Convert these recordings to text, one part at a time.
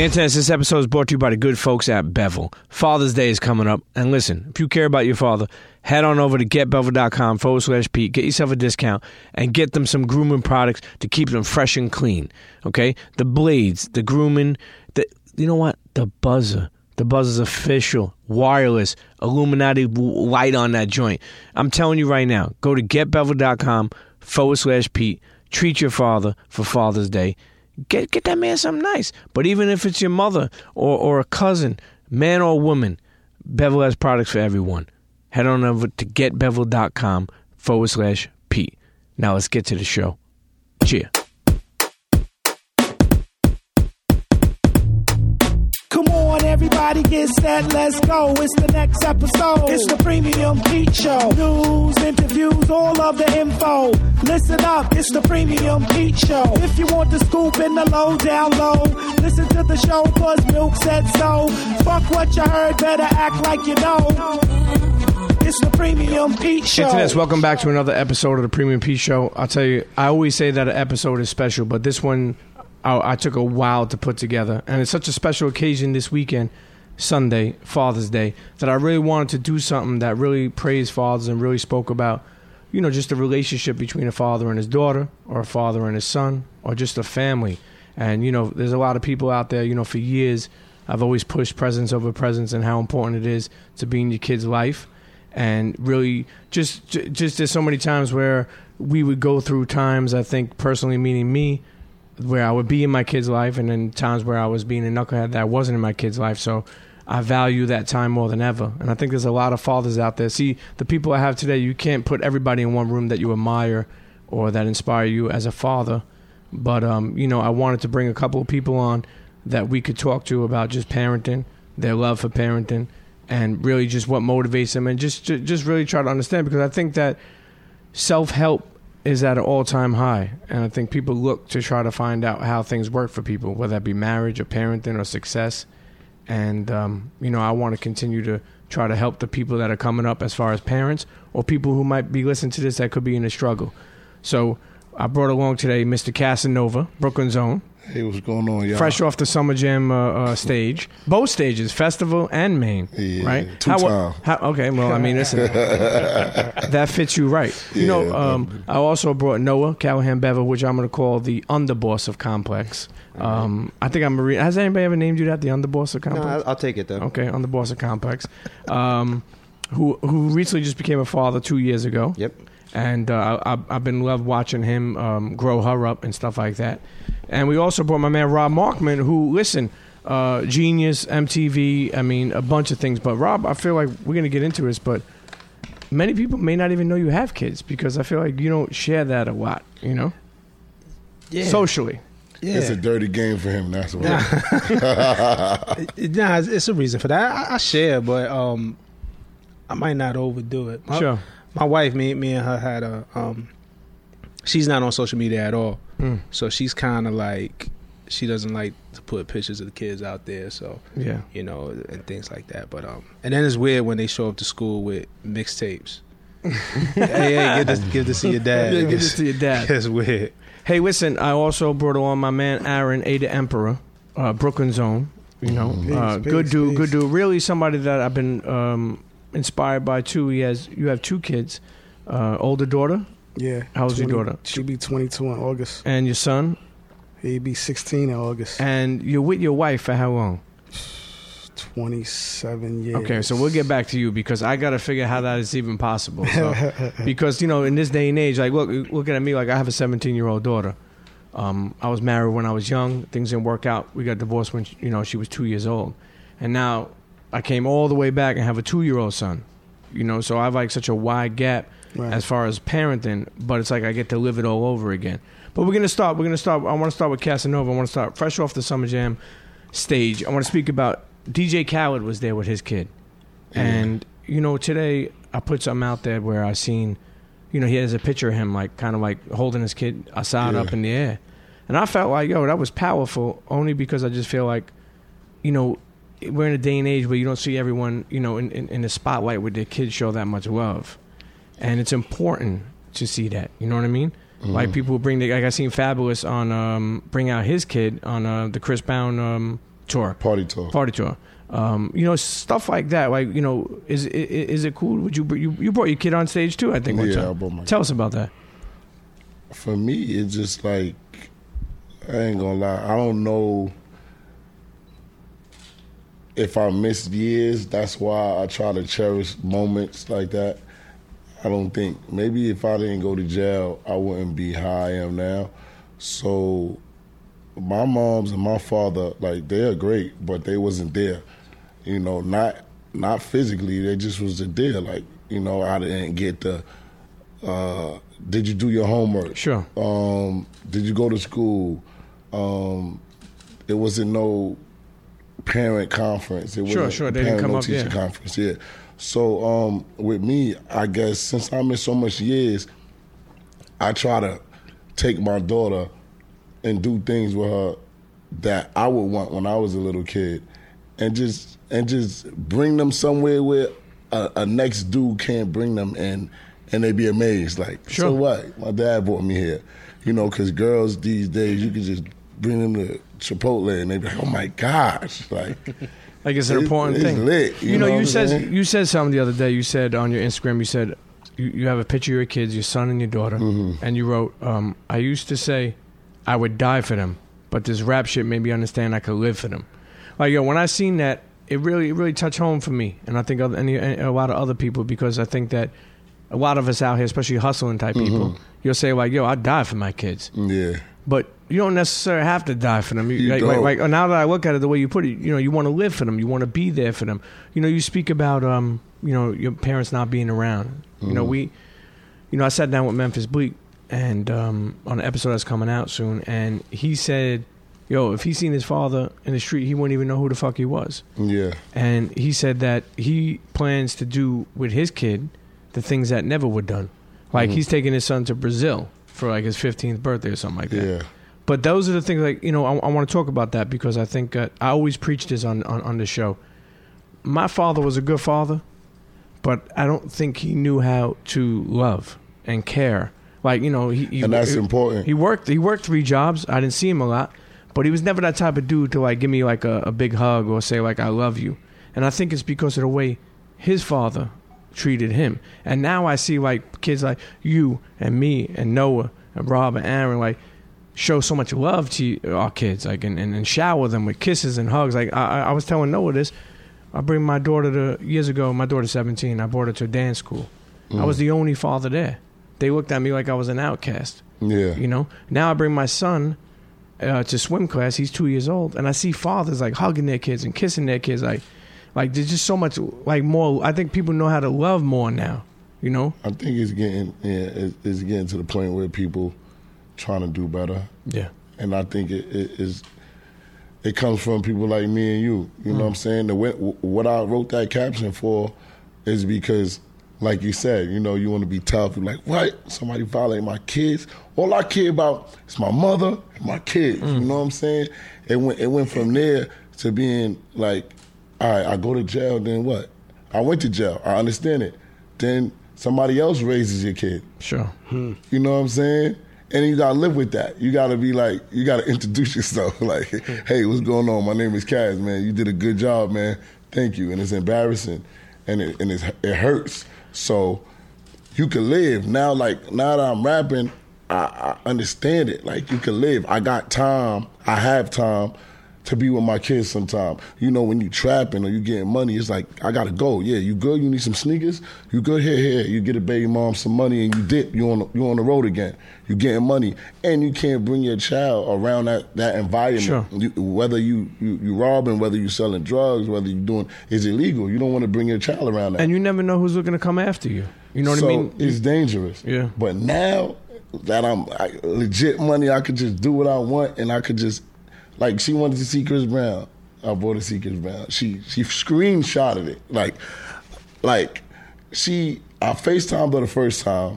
Internet, this episode is brought to you by the good folks at Bevel. Father's Day is coming up, and listen, if you care about your father, head on over to getbevel.com forward slash Pete, get yourself a discount, and get them some grooming products to keep them fresh and clean. Okay? The blades, the grooming, the you know what? The buzzer. The buzzer's official, wireless, Illuminati light on that joint. I'm telling you right now, go to getbevel.com forward slash Pete. Treat your father for Father's Day. Get get that man something nice. But even if it's your mother or, or a cousin, man or woman, Bevel has products for everyone. Head on over to getbevel.com forward slash Pete. Now let's get to the show. Cheer. Everybody get set, let's go. It's the next episode. It's the Premium Pete Show. News, interviews, all of the info. Listen up, it's the Premium Pete Show. If you want the scoop in the low, down low, listen to the show, cause Milk said so. Fuck what you heard, better act like you know. It's the Premium Pete Show. Internets, welcome back to another episode of the Premium Pete Show. I'll tell you, I always say that an episode is special, but this one I, I took a while to put together, and it's such a special occasion this weekend, Sunday, Father's Day, that I really wanted to do something that really praised fathers and really spoke about, you know, just the relationship between a father and his daughter, or a father and his son, or just a family. And you know, there's a lot of people out there. You know, for years, I've always pushed presence over presents and how important it is to be in your kid's life and really just just there's so many times where we would go through times I think personally meaning me where I would be in my kid's life and then times where I was being a knucklehead that wasn't in my kid's life. So I value that time more than ever. And I think there's a lot of fathers out there. See the people I have today you can't put everybody in one room that you admire or that inspire you as a father. But um, you know I wanted to bring a couple of people on that we could talk to about just parenting their love for parenting and really just what motivates them and just just really try to understand because I think that self help is at an all time high and I think people look to try to find out how things work for people whether that be marriage or parenting or success and um, you know I want to continue to try to help the people that are coming up as far as parents or people who might be listening to this that could be in a struggle so I brought along today Mr. Casanova Brooklyn's own Hey, what's going on, y'all? fresh off the Summer Jam uh, uh, stage, both stages, festival and main, Yeah, right? two how, time. how, okay, well, I mean, listen, that fits you right. You know, um, I also brought Noah Callahan Bever, which I'm going to call the underboss of Complex. Um, I think I'm. Re- has anybody ever named you that, the underboss of No, Complex? I'll, I'll take it though. Okay, underboss of Complex, um, who who recently just became a father two years ago Yep. And uh, I, I've been love watching him um, grow her up and stuff like that. And we also brought my man Rob Markman, who listen, uh, genius, MTV, I mean a bunch of things. But Rob, I feel like we're gonna get into this, but many people may not even know you have kids because I feel like you don't share that a lot, you know, Yeah. socially. yeah. It's a dirty game for him. That's why. nah, it's, it's a reason for that. I, I share, but um, I might not overdo it. My, Sure. My wife, me, me and her had a um, she's not on social media at all, Mm. so she's kind of like she doesn't like to put pictures of the kids out there. So Yeah. you know, and things like that. But um, and then it's weird when they show up to school with mixtapes. hey, hey, good to, good to see your dad. Yeah, good to see your dad. It's weird. Hey, listen, I also brought along my man Aaron A. the Emperor, uh, Brooklyn's own. You know, uh, Peace, good peace, dude, peace. good dude. Really, somebody that I've been um, inspired by too. He has, you have two kids, uh, older daughter Yeah. How's your daughter? She'll be 22 in August. and your son, He'll be 16 in August. and you're with your wife for how long? 27 years. Okay, so we'll get back to you because I got to figure how that is even possible. So, because you know, in this day and age, like look, looking at me, like I have a 17 year old daughter. Um, I was married when I was young. Things didn't work out. We got divorced when you know she was two years old, and now I came all the way back and have a two year old son. You know, so I have like such a wide gap Right. as far as parenting, but it's like I get to live it all over again. But we're gonna start. We're gonna start. I want to start with Casanova. I want to start fresh off the Summer Jam stage. I want to speak about DJ Khaled was there with his kid, and you know today I put something out there where I seen, you know, he has a picture of him like kind of like holding his kid aside Yeah. up in the air, and I felt like yo that was powerful only because I just feel like, you know. We're in a day and age where you don't see everyone, you know, in, in, in the spotlight with their kids show that much love and it's important to see that. You know what I mean? Like people bring, the, like I seen Fabolous on um, bring out his kid on uh, the Chris Brown um, tour, Party tour, party tour. Um, you know, stuff like that. Like, you know, is i- i- is it cool? Would you you you brought your kid on stage too? I think. Yeah. I brought my Tell us about that. For me, it's just like I ain't gonna lie. I don't know if I missed years. That's why I try to cherish moments like that. I don't think maybe if I didn't go to jail, I wouldn't be how I am now. So my mom's and my father, like they're great, but they wasn't there. You know, not not physically. They just wasn't there. Like you know, I didn't get the. Uh, did you do your homework? Sure. Um, did you go to school? Um, it wasn't no parent conference. It wasn't Sure, sure. They didn't come no up, teacher yeah. conference. Yeah. So um, with me, I guess since I'm in so much years, I try to take my daughter and do things with her that I would want when I was a little kid, and just and just bring them somewhere where a, a next dude can't bring them, and and they be amazed. Like, Sure. so what? My dad brought me here, you know, because girls these days you can just bring them to Chipotle, and they be like, oh my gosh, like. Like it's an It's- important it's thing. lit, you, you know, know you said saying? you said something the other day. You said on your Instagram, you said you, you have a picture of your kids, your son and your daughter, Mm-hmm. and you wrote, um, "I used to say I would die for them, but this rap shit made me understand I could live for them." Like yo, when I seen that, it really it really touched home for me, and I think other, any- a lot of other people because I think that a lot of us out here, especially hustling type Mm-hmm. people, you'll say like, "Yo, I'd die for my kids." Yeah. but you don't necessarily have to die for them. You, You like, like, don't. like, now that I look at it the way you put it, you know, you want to live for them. You want to be there for them. You know, you speak about, um, you know, your parents not being around. You know, we, you know, I sat down with Memphis Bleek and um, on an episode that's coming out soon, and he said, "Yo, if he seen his father in the street, he wouldn't even know who the fuck he was." Yeah. And he said that he plans to do with his kid the things that never were done. Like he's taking his son to Brazil for like his 15th birthday or something like that. Yeah. But those are the things like you know I, I want to talk about that because I think uh, I always preach this on, on on the show. My father was a good father, but I don't think he knew how to love and care. Like you know, he, he And that's he- important. He worked he worked three jobs. I didn't see him a lot, but he was never that type of dude to like give me like a, a big hug or say like I love you. And I think it's because of the way his father treated him. And now I see like kids like you and me and Noah and Rob and Aaron like show so much love to our kids, like and, and, and shower them with kisses and hugs. Like I, I was telling Noah this. I bring my daughter to years ago. My daughter's seventeen. I brought her to a dance school. I was the only father there. They looked at me like I was an outcast. Yeah. You know. Now I bring my son uh, to swim class. He's two years old, and I see fathers like hugging their kids and kissing their kids. Like, like there's just so much like more. I think people know how to love more now. You know. I think it's getting yeah, it- it's getting to the point where people trying to do better, Yeah. and I think it, it is. It comes from people like me and you. You know hmm. what I'm saying? The way, what I wrote that caption for is because, like you said, you know, you want to be tough. You're like, what? Somebody violate my kids? All I care about is my mother and my kids. Hmm. You know what I'm saying? It went. It went from there to being like, all right, I go to jail. Then what? I went to jail. I understand it. Then somebody else raises your kid. Sure. Hmm. You know what I'm saying? And you gotta live with that. You gotta be like, you gotta introduce yourself. Like, hmm. hey, what's going on? My name is Kaz, man. You did a good job, man. Thank you. And it's embarrassing, and it and it's, it hurts. So you can live now. Like now that I'm rapping, I, I understand it. Like you can live. I got time. I have time to be with my kids sometime. You know, when you trapping or you getting money, it's like I gotta go. Yeah, you good? You need some sneakers? You good? Here, here. You get a baby mom some money and you dip. You on the, you on the road again. You getting money, and you can't bring your child around that that environment. Sure. You, whether you, you you robbing, whether you selling drugs, whether you doing is illegal. You don't want to bring your child around that. And you never know who's looking to come after you. You know what so I mean? It's dangerous. Yeah. But now that I'm I, legit money, I could just do what I want, and I could just like she wanted to see Chris Brown. I bought to see Chris Brown. She she screenshotted it like like she I Facetimed her the first time.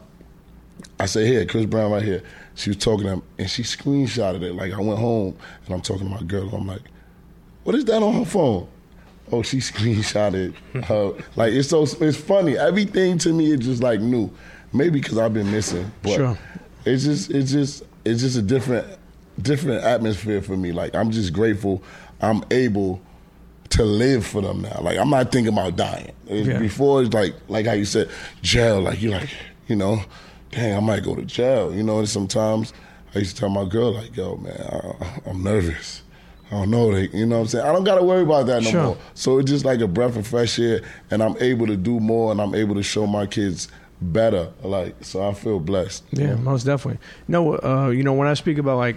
I said, "Here, Chris Brown, right here." She was talking to him, and she screenshotted it. Like I went home, and I'm talking to my girl. I'm like, "What is that on her phone?" Oh, she screenshotted her. Like it's so it's funny. Everything to me is just like new. Maybe because I've been missing, but Sure. it's just it's just it's just a different different atmosphere for me. Like I'm just grateful I'm able to live for them now. Like I'm not thinking about dying. Yeah. Before it's like like how you said jail. Like you're like you know, dang, I might go to jail. You know, and sometimes I used to tell my girl like, yo, man, I, I'm nervous. I don't know, they, you know what I'm saying? I don't got to worry about that no Sure. more. So it's just like a breath of fresh air, and I'm able to do more, and I'm able to show my kids better. Like, so I feel blessed. Yeah, most definitely. No, uh, you know, when I speak about like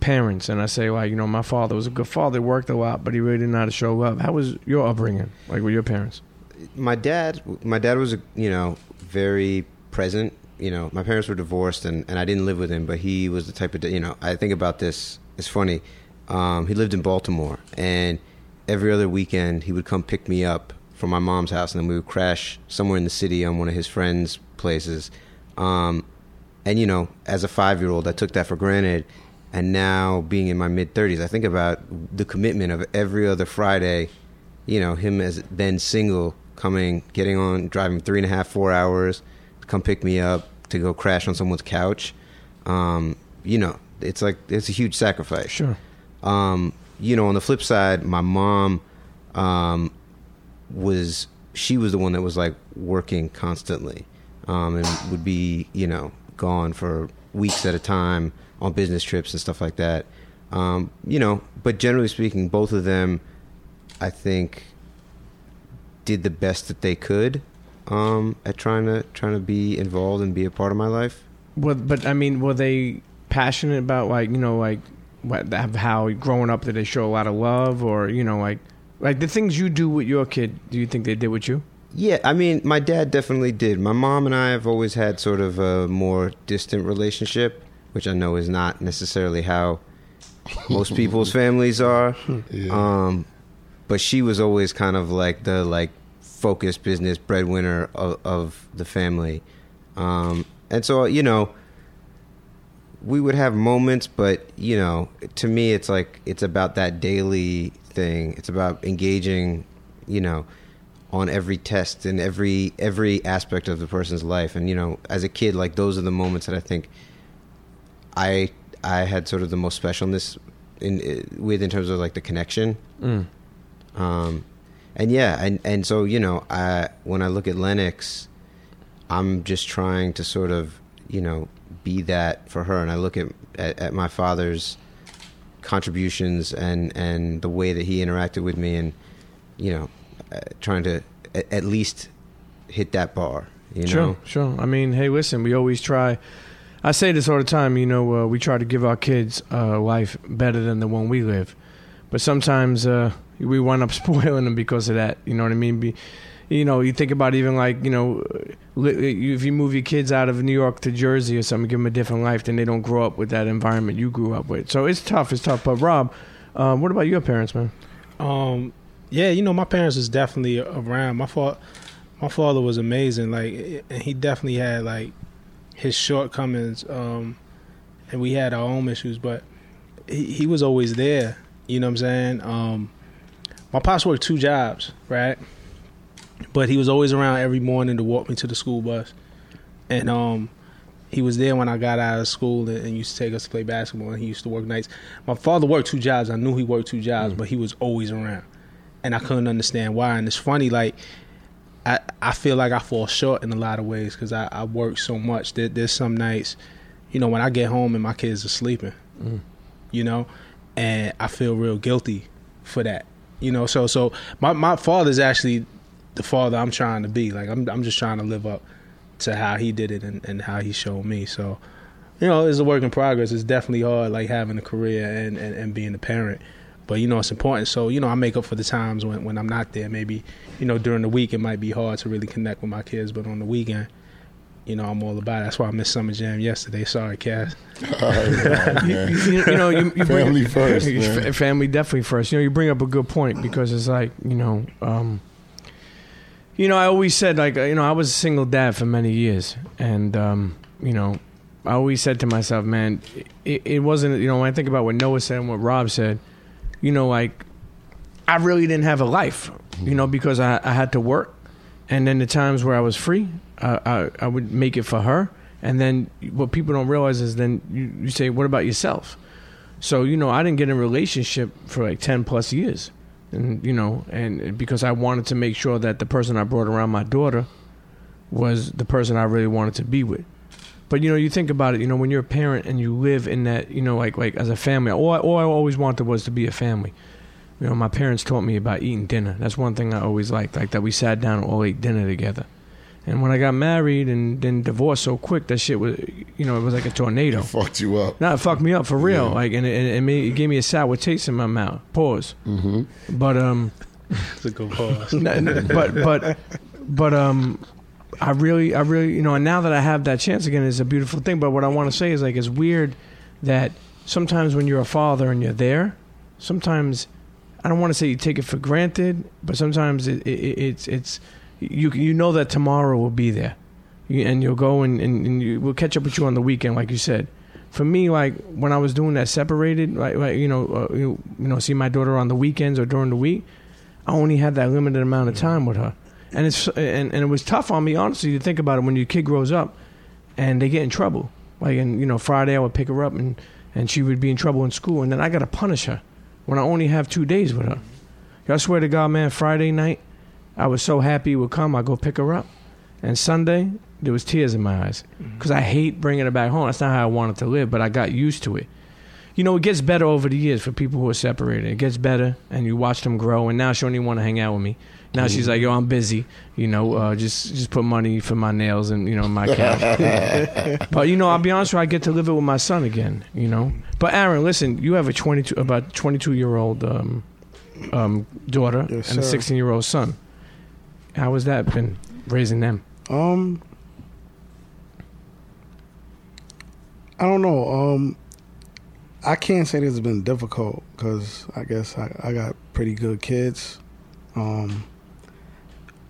parents and I say like, you know, my father was a good father, worked a lot, but he really didn't know how to show love. How was your upbringing? Like with your parents? my dad my dad was you know very present you know my parents were divorced and, and i didn't live with him but he was the type of you know i think about this it's funny um, he lived in baltimore and every other weekend he would come pick me up from my mom's house and then we would crash somewhere in the city on one of his friends places um, and you know as a five year old i took that for granted and now being in my mid 30s i think about the commitment of every other friday you know him as then single coming getting on driving three and a half four hours to come pick me up to go crash on someone's couch. Um, you know it's like it's a huge sacrifice. Sure. um, you know on the flip side my mom um, was she was the one that was like working constantly um, and would be you know gone for weeks at a time on business trips and stuff like that um, you know but generally speaking both of them I think did the best that they could um, at trying to trying to be involved and be a part of my life. Well, but I mean, were they passionate about like you know like what how growing up did they show a lot of love or you know like like the things you do with your kid? Do you think they did with you? Yeah, I mean, my dad definitely did. My mom and I have always had sort of a more distant relationship, which I know is not necessarily how most people's families are. Yeah. Um, but she was always kind of like the like focused business breadwinner of, of the family, um, and so you know we would have moments, but you know, to me, it's like it's about that daily thing. It's about engaging, you know, on every test and every every aspect of the person's life. And you know, as a kid, like those are the moments that I think I I had sort of the most specialness in with in terms of like the connection. Mm. Um, and yeah, and and so you know, I when I look at Lennox, I'm just trying to sort of you know be that for her, and I look at at, at my father's contributions and and the way that he interacted with me, and you know, uh, trying to at, at least hit that bar. You sure, know, sure. I mean, hey, listen, we always try. I say this all the time. You know, uh, we try to give our kids a life better than the one we live, but sometimes uh, we wind up spoiling them because of that. You know what I mean? Be, you know, you think about even like you know, if you move your kids out of New York to Jersey or something, give them a different life, then they don't grow up with that environment you grew up with. So it's tough. It's tough. But Rob, um, what about your parents, man? Um, yeah, you know, my parents was definitely around. My fa- my father was amazing. Like, and he definitely had like his shortcomings, um, and we had our own issues, but he, he was always there. You know what I'm saying? Um, my pops worked two jobs, right? But he was always around every morning to walk me to the school bus, and um, he was there when I got out of school and, and used to take us to play basketball. And he used to work nights. My father worked two jobs. I knew he worked two jobs, but he was always around, and I couldn't understand why. And it's funny, like I I feel like I fall short in a lot of ways because I, I work so much. that there's some nights, you know, when I get home and my kids are sleeping, mm. you know, and I feel real guilty for that, you know. So so my my father's actually the father I'm trying to be. Like I'm I'm just trying to live up to how he did it and, and how he showed me. So, you know, it's a work in progress. It's definitely hard like having a career and, and, and being a parent. But you know it's important. So, you know, I make up for the times when, when I'm not there. Maybe, you know, during the week it might be hard to really connect with my kids, but on the weekend, you know, I'm all about it. That's why I missed Summer Jam yesterday. Sorry, Cass. You, you, you know, you, you bring- Family first, man. Family definitely first. You know, you bring up a good point because it's like you know, um, you know, I always said like you know, I was a single dad for many years, and um, you know, I always said to myself, man, it, it wasn't. You know, when I think about what Noah said and what Rob said, you know, like I really didn't have a life, you know, because I, I had to work, and then the times where I was free, I, I I would make it for her, and then what people don't realize is then you, you say, what about yourself? So you know, I didn't get in a relationship for like ten plus years, and you know, and because I wanted to make sure that the person I brought around my daughter was the person I really wanted to be with. But you know, you think about it. You know, when you're a parent and you live in that, you know, like like as a family, all I, all I always wanted was to be a family. You know, my parents taught me about eating dinner. That's one thing I always liked, like that we sat down and all ate dinner together. And when I got married and then divorced so quick, that shit was, you know, it was like a tornado. Fucked you up. No, it fucked me up for real. Yeah. Like, and it, it, made, it gave me a sour taste in my mouth. Pause. Mm-hmm. But um, It's a good pause. n- n- but but but um, I really I really you know, and now that I have that chance again, it's a beautiful thing. But what I want to say is like it's weird that sometimes when you're a father and you're there, sometimes I don't want to say you take it for granted, but sometimes it, it, it's it's you you know that tomorrow will be there, You- and you'll go and, and, and you, we'll catch up with you on the weekend, like you said. For me, like when I was doing that separated, like, like you know, uh, you, you know, see my daughter on the weekends or during the week, I only had that limited amount of time with her, and it's and, and it was tough on me honestly to think about it when your kid grows up, and they get in trouble. Like and you know Friday I would pick her up and and she would be in trouble in school, and then I got to punish her when I only have two days with her. I swear to God, man, Friday night I was so happy it would come. I go pick her up, and Sunday there was tears in my eyes mm-hmm. because I hate bringing her back home. That's not how I wanted to live, but I got used to it. You know, it gets better over the years for people who are separated. It gets better, and you watch them grow. And now she only want to hang out with me. Now she's like, "Yo, I'm busy. You know, uh, just just put money for my nails and you know my couch." but you know, I'll be honest with you, I get to live it with my son again. You know. But Aaron, listen, you have a 22 about 22 year old um, um, daughter Yes, and a 16 year old son. How has that been raising them? Um, I don't know. Um, I can't say this has been difficult because I guess I, I got pretty good kids. Um,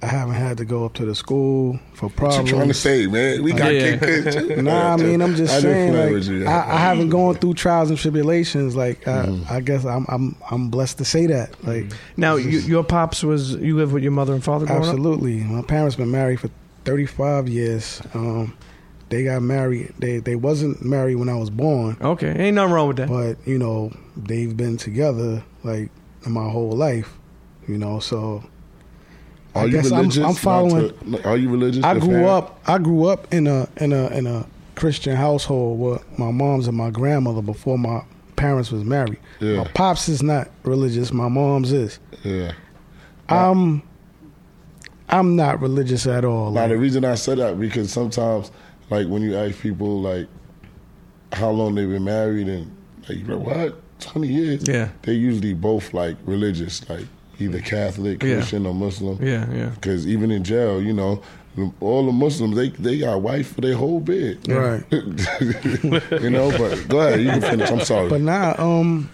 I haven't had to go up to the school for What problems. you trying to say, man? We got Yeah. kids too. Nah, I mean, I'm just I saying, like. I, I haven't gone through trials and tribulations. Like, I, Mhm. I guess I'm, I'm, I'm blessed to say that. Like, Now, you, your pops was you live with your mother and father growing up. absolutely. My parents been married for 35 years. Um, they got married. They, they wasn't married when I was born, Okay, ain't nothing wrong with that. but you know, they've been together like my whole life. You know, so Are I you guess I'm- religious? I'm following- to- are you religious? I grew parents? up. I grew up in a in a in a Christian household with my mom's and my grandmother before my parents was married. Yeah. My pops is not religious. My mom's is. Yeah. I'm I'm not religious at all. Now Like, the reason I said that because sometimes, like when you ask people like how long they've been married and like bro, what twenty years, Yeah. they usually both like religious, like either Catholic, Yeah. Christian, or Muslim. Yeah, yeah. Because even in jail, you know, all the Muslims they they got wife for their whole bed, Right. you know. But go ahead, you can finish. I'm sorry. But now, um,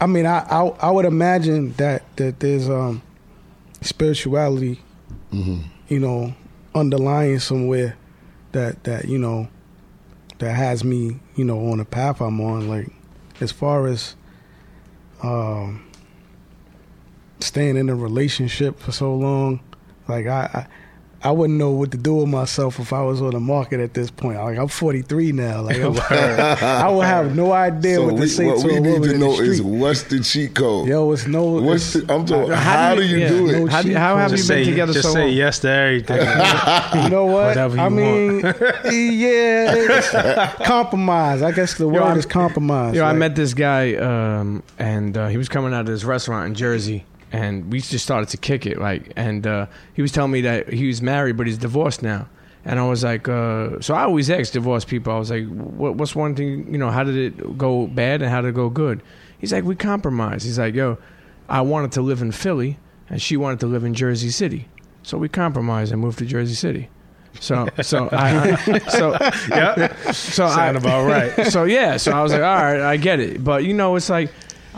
I mean, I, I I would imagine that that there's um spirituality, Mhm. you know, underlying somewhere that that you know that has me, you know, on the path I'm on. Like as far as um staying in a relationship for so long, like I. I I wouldn't know what to do with myself if I was on the market at this point. Like I'm 43 now. Like I'm, I would have no idea so what to we, say what to we a need woman to in know is what's the cheat code. Yo, it's no. What's it's- the, I'm talking. How How, do do you- you yeah. do it? No How, do- how have Just you been say, together just so say long? yes to everything. you know what? Whatever you I mean, yeah, it's compromise. I guess the word I'm- is compromise. Yo, I met this guy, um, and uh, he was coming out of this restaurant in Jersey, and we just started to kick it. Like, and uh, he was telling me that he was married, but he's divorced now. And I was like, uh, so I always ask divorced people. I was like, what, what's one thing? You know, how did it go bad and how did it go good? He's like, we compromised. He's like, yo, I wanted to live in Philly, and she wanted to live in Jersey City, so we compromised and moved to Jersey City. So, so I, so yep. so Sound I, about right. so yeah, so I was like, all right, I get it. But you know, it's like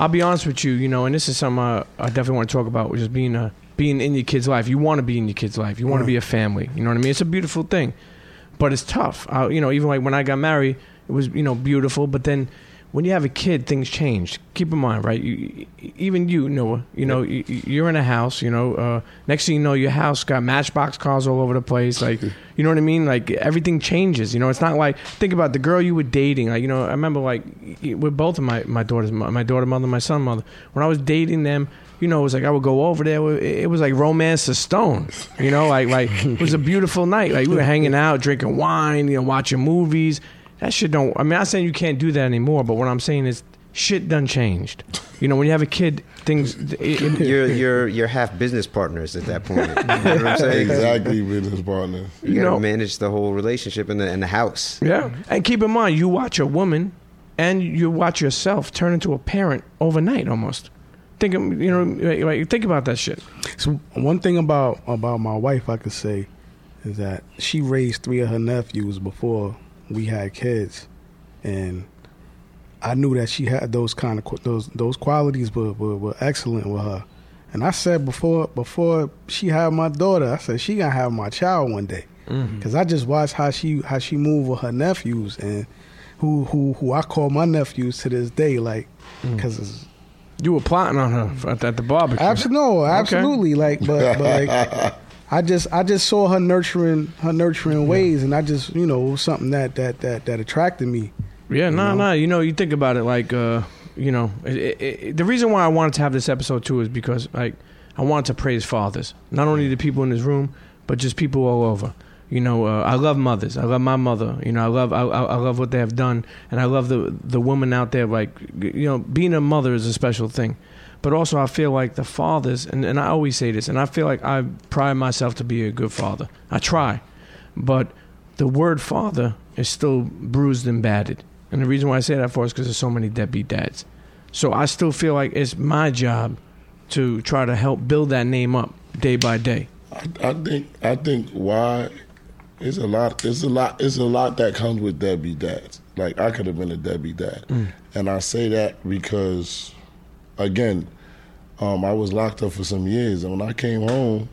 I'll be honest with you, you know, and this is something I, I definitely want to talk about, which is being a being in your kid's life. You want to be in your kid's life. You want to be a family. You know what I mean? It's a beautiful thing, but it's tough. I, you know, even like when I got married, it was you know beautiful, but then when you have a kid, things change. Keep in mind, right? You, even you, Noah, you know, you, you're in a house. You know, uh, next thing you know, your house got Matchbox cars all over the place. Like, you know what I mean? Like everything changes. You know, it's not like think about the girl you were dating. Like, you know, I remember like with both of my my daughters, my, my daughter mother, my son mother. When I was dating them, you know, it was like I would go over there. It was like romance to stone. You know, like like it was a beautiful night. Like we were hanging out, drinking wine, you know, watching movies. That shit don't. I mean, I'm not saying you can't do that anymore, but what I'm saying is shit done changed. You know, when you have a kid, things. It, it, you're you're you're half business partners at that point. You know what I'm saying? Exactly, business partners. You, You gotta know- manage the whole relationship in the in the house. Yeah, and keep in mind, you watch a woman, and you watch yourself turn into a parent overnight, almost. Think, you know, like, like, think about that shit. So one thing about about my wife I could say is that she raised three of her nephews before we had kids, and I knew that she had those kind of those those qualities were, were, were excellent with her. And I said before before she had my daughter, I said she gonna have my child one day, mm-hmm. because I just watched how she how she moved with her nephews and who who who I call my nephews to this day, like mm. because. You were plotting on her at, the barbecue. Absolutely, no, absolutely. Like, but, but like, I just, I just saw her nurturing, her nurturing ways, and I just, you know, it was something that that that that attracted me. Yeah, no, nah. no. You know, you think about it, like, uh, you know, it, it, it, the reason why I wanted to have this episode too is because, like, I wanted to praise fathers, not only the people in this room, but just people all over. You know, uh, I love mothers. I love my mother. You know, I love, I, I I love what they have done, and I love the the woman out there. Like, you know, being a mother is a special thing, but also I feel like the fathers, and, and I always say this, and I feel like I pride myself to be a good father. I try, but the word father is still bruised and battered. And the reason why I say that for is because there's so many deadbeat dads. So I still feel like it's my job to try to help build that name up day by day. I, I think I think why it's a lot it's a lot it's a lot that comes with deadbeat dads. Like I could have been a deadbeat dad. Mm. And I say that because again, um, I was locked up for some years and when I came home,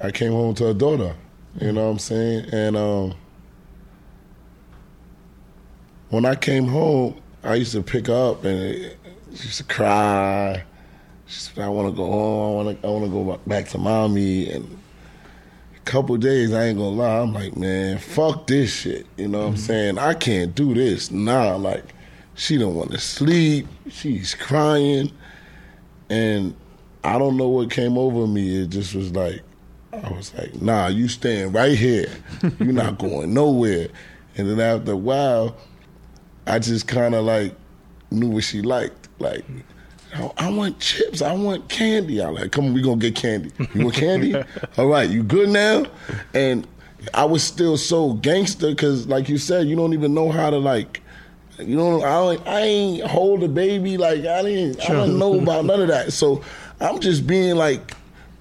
I came home to a daughter. You know what I'm saying? And um, when I came home, I used to pick up and it, she used to cry. She said, "I want to go home. I want to. I want to go back to mommy." And a couple days, I ain't gonna lie. I'm like, man, fuck this shit. You know what I'm saying? I can't do this. Nah, like, she don't want to sleep. She's crying, and I don't know what came over me. It just was like, I was like, nah, you staying right here. You're not going nowhere. And then after a while, I just kind of like knew what she liked. Like, I- want chips. I want candy. I like, come on, we gonna get candy. You want candy? All right, you good now? And I was still so gangster because, like you said, you don't even know how to like. You know, I I ain't hold a baby like I didn't. I don't know about none of that. So I'm just being like,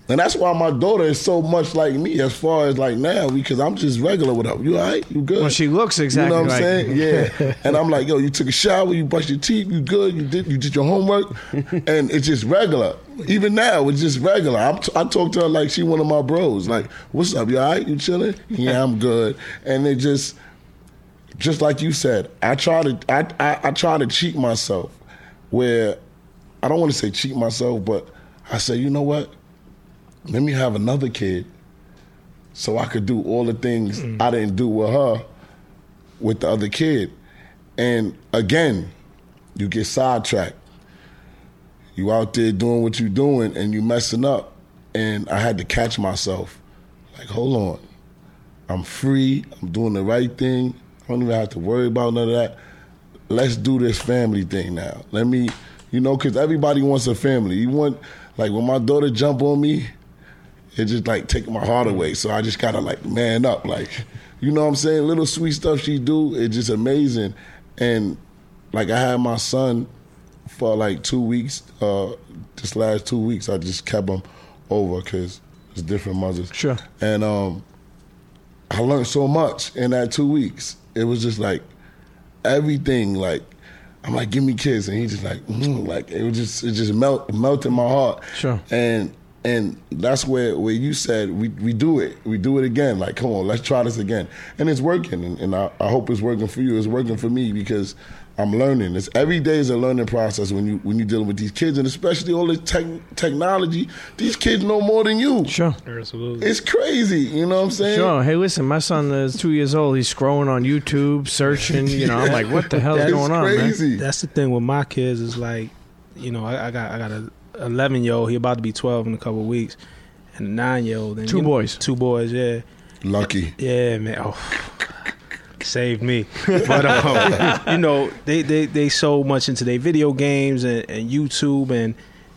and that's why my daughter is so much like me as far as like now because I'm just regular with her. You all right? You good? Well, she looks exactly You know what I'm saying? Yeah. and I'm like, yo, you took a shower, you brushed your teeth, you good, you did you did your homework, and it's just regular. Even now, it's just regular. I'm t- I talk to her like she one of my bros. Like, what's up? You all right? You chilling? Yeah, I'm good. And it just, just like you said, I try to I I, I try to cheat myself, where I don't want to say cheat myself, but I say, you know what? Let me have another kid, so I could do all the things hmm. I didn't do with her with the other kid. And again, you get sidetracked. You out there doing what you're doing and you messing up. And I had to catch myself. Like, hold on. I'm free. I'm doing the right thing. I don't even have to worry about none of that. Let's do this family thing now. Let me, you know, because everybody wants a family. You want, like, when my daughter jump on me, it just like take my heart away. So I just gotta like man up, like you know what I'm saying. Little sweet stuff she do, it's just amazing. And like I had my son for like two weeks. Uh, this last two weeks, I just kept him over because it's different mothers. Sure. And um, I learned so much in that two weeks. It was just like everything. Like I'm like, give me kids, and he just like, mm, like it was just it just melt melted my heart. Sure. And and that's where where you said we we do it, we do it again. Like, come on, let's try this again, and it's working. And, and I, I hope it's working for you. It's working for me because I'm learning. It's every day is a learning process when you when you're dealing with these kids, and especially all this tech, technology. These kids know more than you. Sure. Absolutely. It's crazy. You know what I'm saying? Sure. Hey, listen, my son is two years old. He's scrolling on YouTube, searching. You know, I'm like, what the hell is It's going on, man? That's the thing with my kids is like, you know, I, I got I got a 11 year old. He about to be 12 in a couple of weeks, and a nine year old. Two boys. Two boys. Yeah. Lucky. Yeah, man. Oh, saved me. But um, you know, they they they so much into their video games and, and YouTube, and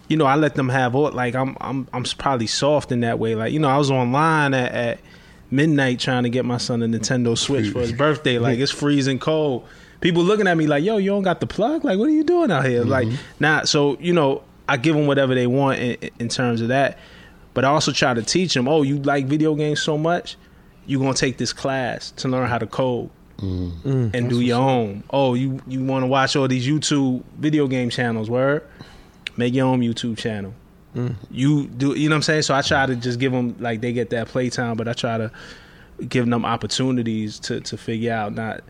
you know, I let them have all. Like I'm I'm I'm probably soft in that way. Like you know, I was online at, at midnight trying to get my son a Nintendo Switch for his birthday. Like it's freezing cold. People looking at me like, "Yo, you don't got the plug? Like, what are you doing out here?" Like, nah. So you know, I give them whatever they want in, in terms of that. But I also try to teach them. Oh, you like video games so much? you're gonna take this class to learn how to code mm. and do your own. Oh, you you want to watch all these YouTube video game channels? Word, make your own YouTube channel. You do, you know what I'm saying? So I try to just give them like they get that playtime, but I try to give them opportunities to to figure out not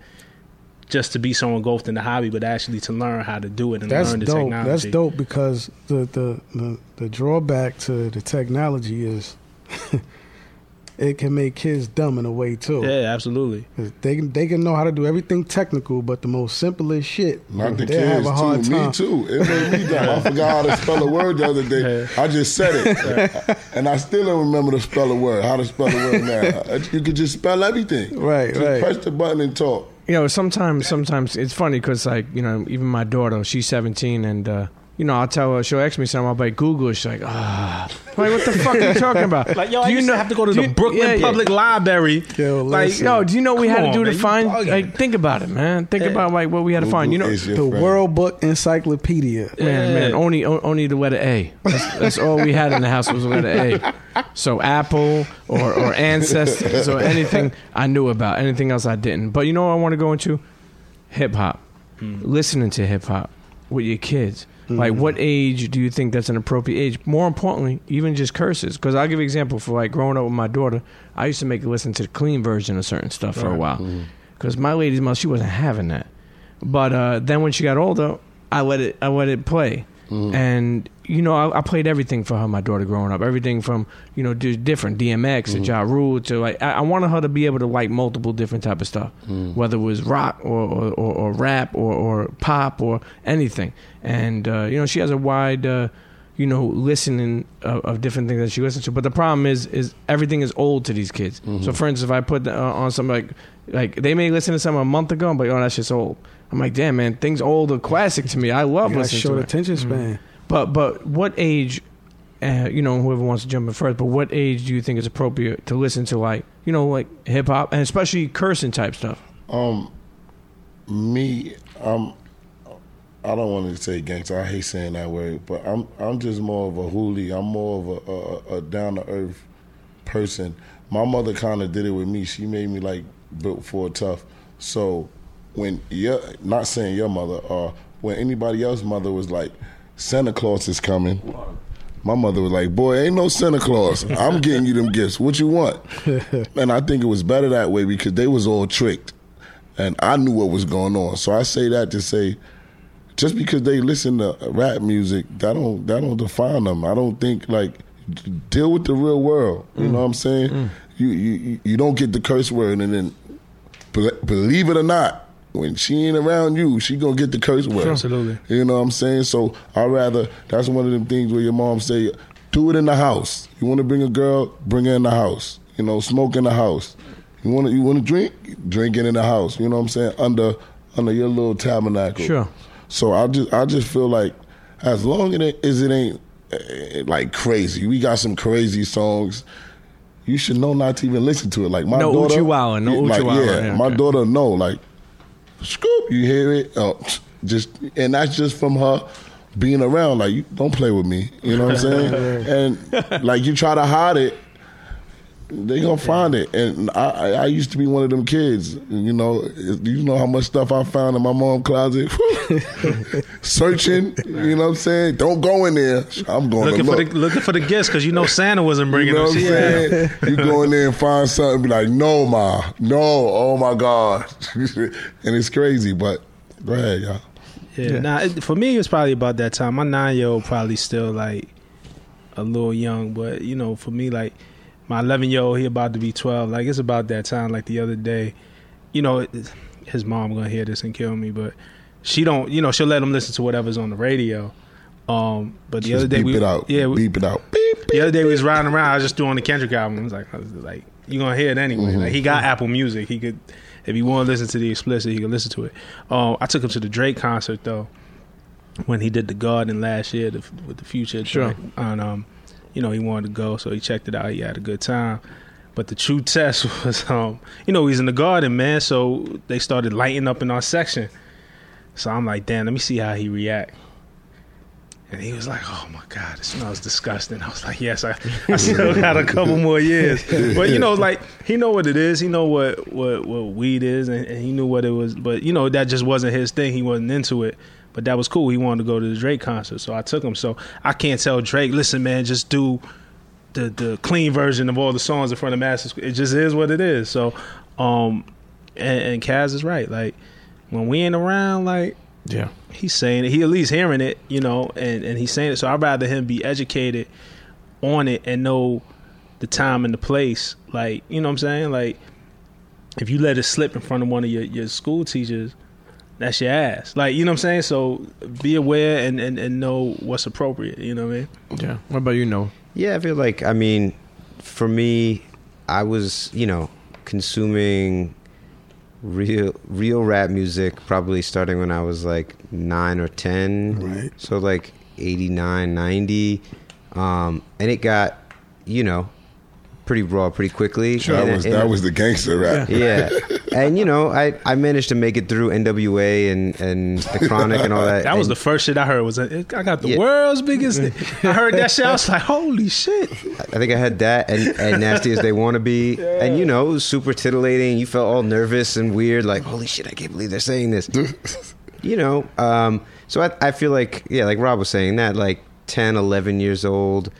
just to be so engulfed in the hobby, but actually to learn how to do it and That's learn the dope. technology. That's dope because the, the the the drawback to the technology is it can make kids dumb in a way too. Yeah, absolutely. They can they can know how to do everything technical, but the most simplest shit, Not the they have kids a hard too. time. Me too. It made me dumb. I forgot how to spell a word the other day. I just said it, and I still don't remember to spell a word. How to spell a word now? You could just spell everything. Right, Just right. Press the button and talk. You know, sometimes, sometimes it's funny because, like, you know, even my daughter, she's 17, and uh, you know, I'll tell her, she'll ask me something, I'll be like, Google. She's like, ah, like, what the fuck are you talking about? Like yo, Do I you used know- have to go to the you- Brooklyn yeah, yeah. Public Library. Yo, like listen. Yo, do you know what we Come had to do man, to you find? Like, think about it, man. Think about like what we had to find. You know, Google is your The friend. World Book Encyclopedia. man, man, only only the letter A. That's, that's all we had in the house was the letter A. So Apple or or ancestors or anything I knew about. Anything else I didn't. But you know what I want to go into? Hip hop. Listening to hip hop with your kids. Like, what age do you think that's an appropriate age? More importantly, even just curses. Because I'll give you an example for like growing up with my daughter. I used to make her listen to the clean version of certain stuff for a while. Because my lady's mother, she wasn't having that. But uh, then when she got older, I let it I let it play, and you know I, I played everything for her. My daughter growing up, everything from you know different DMX to Ja Rule to like I, I wanted her to be able to like multiple different type of stuff, whether it was rock or or, or, or rap or, or pop or anything. And uh, you know she has a wide. Uh, you know, listening of, of different things that she listens to. But the problem is, is everything is old to these kids. So, for instance, if I put uh, on some like, like they may listen to something a month ago, but oh, that's just old. I'm like, damn, man, things old are classic to me. I love listening short to it. attention span. But but what age? Uh, you know, whoever wants to jump in first. But what age do you think is appropriate to listen to like you know like hip hop and especially cursing type stuff? Um, me, um, I don't want to say gangster. I hate saying that word, but I'm I'm just more of a hoolie. I'm more of a, a, a down to earth person. My mother kind of did it with me. She made me like built for tough. So when your not saying your mother or when anybody else's mother was like Santa Claus is coming. My mother was like, "Boy, ain't no Santa Claus. I'm getting you them gifts. What you want?" and I think it was better that way because they was all tricked, and I knew what was going on. So I say that to say, just because they listen to rap music, that don't that don't define them. I don't think like deal with the real world. You know mm. what I'm saying? Mm. You, you you don't get the curse word, and then believe it or not, when she ain't around you, she gonna get the curse word. Absolutely. You know what I'm saying? So I rather that's one of them things where your mom say, do it in the house. You want to bring a girl, bring her in the house. You know, smoke in the house. You want to you want to drink, drink it in the house. You know what I'm saying? Under under your little tabernacle. Sure. So I just I just feel like as long as it ain't eh, like crazy, we got some crazy songs. You should know not to even listen to it. Like my No daughter, Uchi Wowin', no like, Uchi yeah, yeah, my daughter know like scoop. You hear it? Oh, just and that's just from her being around. Like, you don't play with me. You know what I'm saying? and like you try to hide it, they gonna find it. And I, I, I used to be one of them kids. You know, you know how much stuff I found in my mom's closet, searching. You know what I'm saying? Don't go in there. I'm going Looking to for look. the looking for the gifts because you know Santa wasn't bringing. You bringing know them. what I'm She saying? you go in there and find something, be like, no, ma, no, oh my God. and it's crazy, but Go ahead, y'all. Yeah, Yeah. Nah, it, for me, it was probably about that time. My nine year old probably still like a little young, but you know, for me, like my eleven year old, he about to be twelve. Like it's about that time. Like the other day, you know, it, his mom gonna hear this and kill me, but she don't. You know, she'll let him listen to whatever's on the radio. Um, but the Just other day beep we it out. yeah we, beep it out. Beep. the other day we was riding around. I was just doing the Kendrick album. I was like, I was like you gonna hear it anyway. Mm-hmm. Like he got Apple Music. He could, if he want to listen to the explicit, he could listen to it. Um, I took him to the Drake concert though, when he did the Garden last year the, with the Future. Sure. And um, you know he wanted to go, so he checked it out. He had a good time. But the true test was, um, you know, he's in the garden, man. So they started lighting up in our section. So I'm like, damn, let me see how he react. And he was like, "Oh my god, it smells disgusting." I was like, "Yes, I, I still got a couple more years." But you know, like he know what it is. He know what what what weed is, and, and he knew what it was. But you know, that just wasn't his thing. He wasn't into it. But that was cool. He wanted to go to the Drake concert, so I took him. So I can't tell Drake, "Listen, man, just do the the clean version of all the songs in front of masses." It just is what it is. So, um, and, and Kaz is right. Like when we ain't around, like Yeah. he's saying it. He at least hearing it, you know, and, and he's saying it. So I'd rather him be educated on it and know the time and the place. Like, you know what I'm saying? Like, if you let it slip in front of one of your, your school teachers, that's your ass. Like, you know what I'm saying? So be aware and, and, and know what's appropriate. You know what I mean? Yeah. What about you, Noah? Yeah, I feel like I mean, for me, I was you know consuming real real rap music probably starting when I was like nine or ten. Right. So like 89, 90. um, and it got you know pretty raw pretty quickly. That And- was and- that was the gangster rap. yeah. And you know, I, I managed to make it through NWA and, and the Chronic and all that. That was the first shit I heard. Was I got the Yeah. world's biggest. I heard that shit. I was like, holy shit. I think I had that and, and nasty as they want to be, and you know, it was super titillating. You felt all nervous and weird, like holy shit, I can't believe they're saying this. you know, um, so I, I feel like yeah, like Rob was saying that, like 10, 11 years old.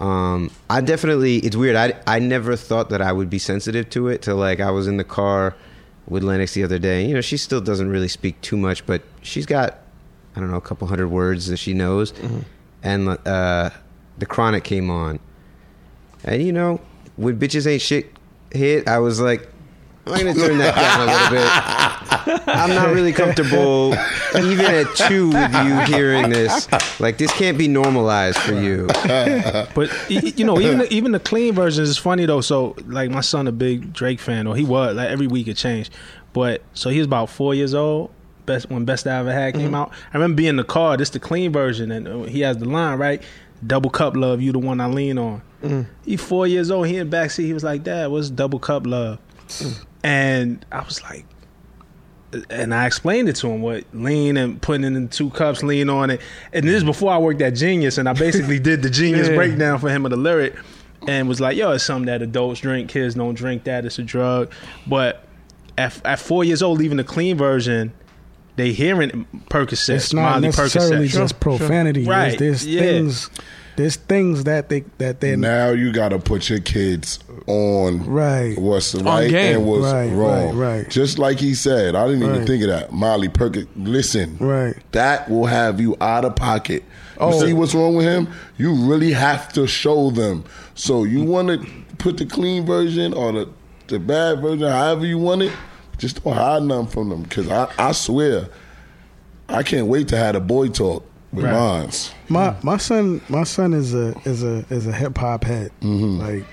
Um, I definitely, it's weird. I I never thought that I would be sensitive to it till like I was in the car with Lennox the other day. You know, she still doesn't really speak too much, but she's got I don't know a couple hundred words that she knows, and uh, the Chronic came on. And you know, when bitches ain't shit hit, I was like, I'm gonna turn that down a little bit. I'm not really comfortable, even at two, with you hearing this. Like, this can't be normalized for you. But you know, even the, even the clean versions is funny though. So like my son, a big Drake fan, or he was like every week it changed. But so he was about four years old. Best when Best I Ever Had came out. I remember being in the car. This the clean version, and uh, he has the line right. Double cup love, you the one I lean on. He four years old. He in the backseat. He was like, "Dad, what's double cup love?" And I was like, and I explained it to him what lean and putting it in two cups, lean on it. And this is before I worked at Genius, and I basically did the Genius Yeah. breakdown for him of the lyric, and was like, "Yo, it's something that adults drink, kids don't drink that. It's a drug." But at, at four years old, even the clean version, they hearing Percocet, it's not Molly necessarily Percocet. just profanity. Right, There's, there's yeah. things. There's things that they that they Now you got to put your kids on Right. what's right game. and what's Right, wrong. right, right. Just like he said, I didn't even think of that. Molly Perkins, listen, Right. that will have you out of pocket. You Oh. see what's wrong with him? You really have to show them. So you want to put the clean version or the the bad version, however you want it. Just don't hide nothing from them, because I, I swear, I can't wait to have a boy talk with Right. mines. My my son my son is a is a is a hip hop head. Mm-hmm. Like,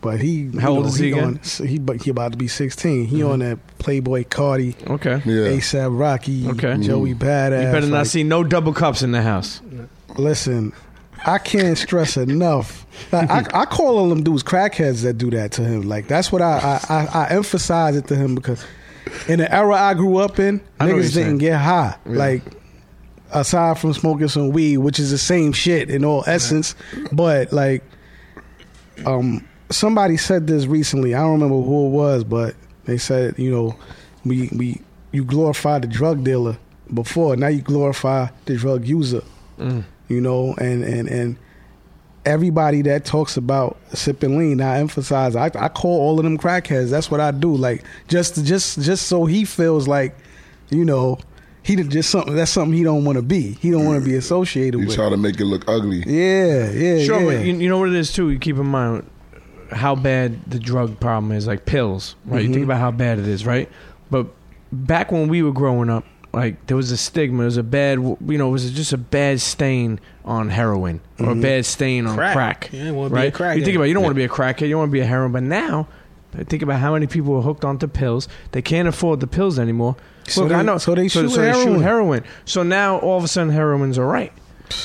but he you How old know, is he again? On, he but he about to be sixteen. He mm-hmm. on that Playboi Carti, Okay. Yeah. ASAP Rocky, Okay. Joey mm-hmm. Badass. You better not like, see no double cups in the house. Listen, I can't stress enough. Like, I, I call all them dudes crackheads that do that to him. Like that's what I I, I, I emphasize it to him because in the era I grew up in, I niggas you're saying. didn't get high. Like aside from smoking some weed, which is the same shit in all essence, but like um somebody said this recently. I don't remember who it was, but they said, you know, we we you glorify the drug dealer before, now you glorify the drug user you know, and and and everybody that talks about sipping lean, I emphasize. I, I call all of them crackheads. That's what I do. Like just just just so he feels like, you know, he just something. That's something he don't want to be. He don't want to be associated You with. try to make it look ugly. Yeah, yeah, Sure, yeah. but you, you know what it is too. You keep in mind how bad the drug problem is, like pills, right? You Mhm. think about how bad it is, right? But back when we were growing up, like there was a stigma, there was a bad, you know, it was just a bad stain on heroin or a Mhm. bad stain on crack, Crack. You didn't be a right? crackhead. you think about, it, you don't want to be a crackhead, you don't want to be a heroin, but now. Think about how many people are hooked onto pills. They can't afford the pills anymore. So Look, they- I know. so they shoot so they shoot heroin. heroin. So now all of a sudden heroin's all right.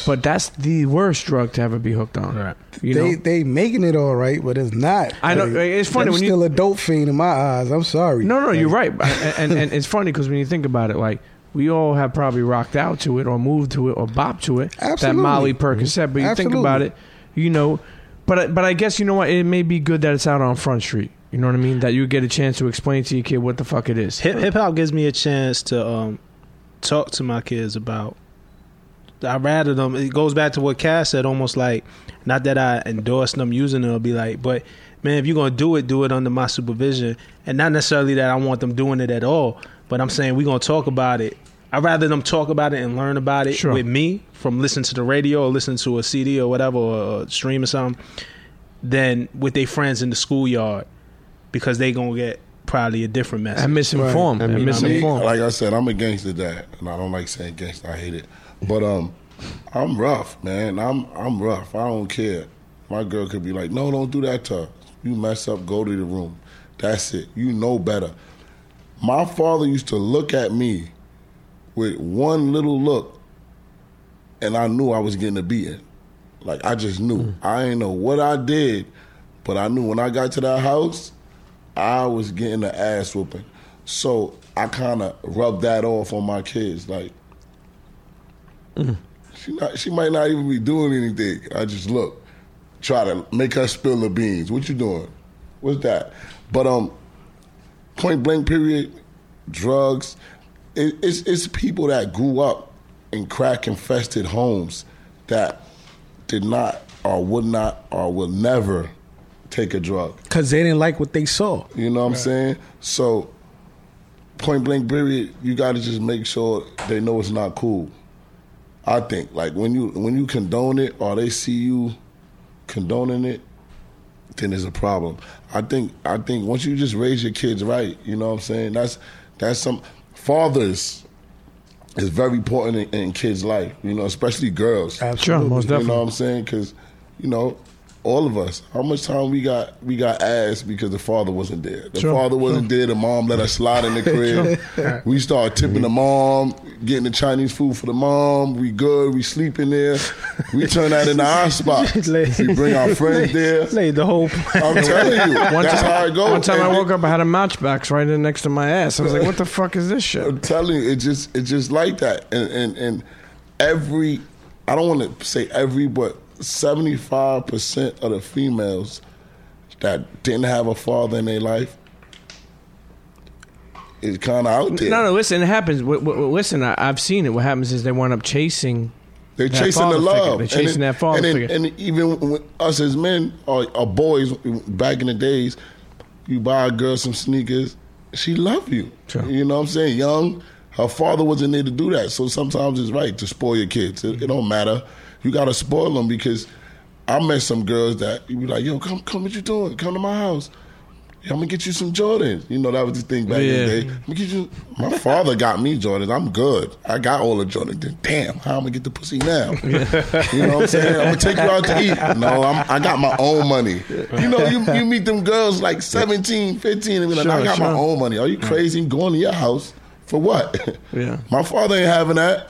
But that's the worst drug to ever be hooked on. Right. You they know? they making it all right, but it's not. I know, it's funny I'm when you- still a dope fiend in my eyes. I'm sorry. No, no, you're right, and, and, and it's funny because when you think about it, like we all have probably rocked out to it, or moved to it, or bopped to it. Absolutely. That Absolutely. Molly Percocet, but you think about it, you know. But but I guess you know what? It may be good that it's out on Front Street. You know what I mean? That you get a chance to explain to your kid what the fuck it is. Hip hop gives me a chance to um, talk to my kids about. I rather them. It goes back to what Cass said. Almost like, not that I endorse them using it. I'll be like, but man, if you're gonna do it, do it under my supervision, and not necessarily that I want them doing it at all. But I'm saying we're gonna talk about it. I'd rather them talk about it and learn about it Sure. with me from listening to the radio or listening to a CD or whatever or a stream or something, than with their friends in the schoolyard because they gonna get probably a different message. And misinformed. Right. I And mean, I I mean, misinformed. like I said, I'm a gangster dad, and I don't like saying gangster. I hate it, but um, I'm rough, man. I'm I'm rough. I don't care. My girl could be like, "No, don't do that to her. You mess up, go to the room. That's it. You know better." My father used to look at me with one little look, and I knew I was getting a beating. Like I just knew. I ain't know what I did, but I knew when I got to that house, I was getting the ass whooping. So I kind of rubbed that off on my kids. Like she not, she might not even be doing anything. I just look, try to make her spill the beans. What you doing? What's that? But um, point blank period, drugs. It, it's it's people that grew up in crack infested homes that did not or would not or will never take a drug. because they didn't like what they saw. You know what I'm saying? So, point blank, period. You got to just make sure they know it's not cool. I think like when you when you condone it or they see you condoning it, then there's a problem. I think I think once you just raise your kids right, you know what I'm saying. That's that's some fathers is very important in, in kids' life. You know, especially girls. Sure, most definitely. You know what I'm saying? Because, you know, all of us. How much time we got? We got ass because the father wasn't there. The father wasn't there. The mom let us slide in the crib. we start tipping the mom, getting the Chinese food for the mom. We good. We sleep in there. We turn that into our spot. we bring our friends there. Laid the whole plan. I'm telling you, One that's time, how it goes. one time I And woke up, I had a matchbox right in next to my ass. I was like, "What the fuck is this shit?" I'm telling you, it just it's just like that. And and and every I don't want to say every, but seventy five percent of the females that didn't have a father in their life is kind of out there. No, no. Listen, it happens. W- w- listen, I, I've seen it. What happens is they wind up chasing. They're chasing the father figure. love. They're chasing then- that father and then- figure. And even us as men or, or boys, back in the days, you buy a girl some sneakers, she love you. Sure. You know what I'm saying? Young, her father wasn't there to do that. So sometimes it's right to spoil your kids. It, it don't matter. You got to spoil them because I met some girls that you be like, yo, come, come, what you doing? Come to my house. Yeah, I'm gonna get you some Jordans. You know that was the thing back in the day. I'm gonna get you. My father got me Jordans. I'm good. I got all the Jordans. Damn, how I'm gonna get the pussy now? you know what I'm saying? I'm gonna take you out to eat. No, I'm, I got my own money. You know, you, you meet them girls like 17, 15, and be like, Sure, I got my own money. Are you crazy? Going to your house for what? Yeah. My father ain't having that.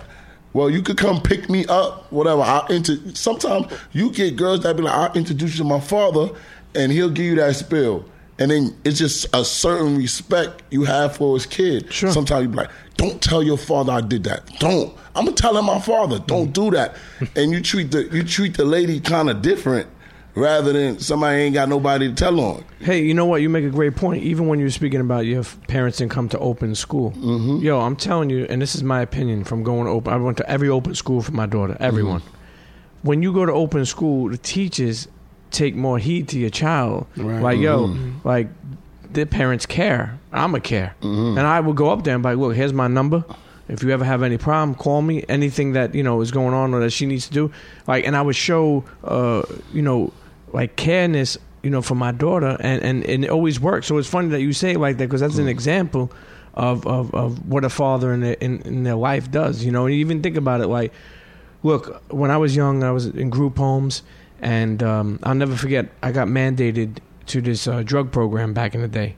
Well, you could come pick me up, whatever. I inter- sometimes you get girls that be like, I'll introduce you to my father, and he'll give you that spill. And then it's just a certain respect you have for his kid. Sure. Sometimes you be like, don't tell your father I did that. Don't. I'm gonna tell him my father. Don't mm. do that. and you treat the you treat the lady kind of different rather than somebody ain't got nobody to tell on. Hey, you know what? You make a great point. Even when you're speaking about your parents didn't come to open school. Mm-hmm. Yo, I'm telling you, and this is my opinion from going open. I went to every open school for my daughter. Everyone. Mm-hmm. When you go to open school, the teachers take more heed to your child. Right. Like, yo, mm-hmm. like their parents care. I'ma care, mm-hmm. and I will go up there and be like, look, here's my number. If you ever have any problem, call me. Anything that you know is going on or that she needs to do, like, and I would show, uh, you know, like careness, you know, for my daughter, and and, and it always works. So it's funny that you say it like that because that's an example of, of of what a father in their in, in their life does. You know, and you even think about it like, look, when I was young, I was in group homes, and um, I'll never forget. I got mandated to this uh, drug program back in the day,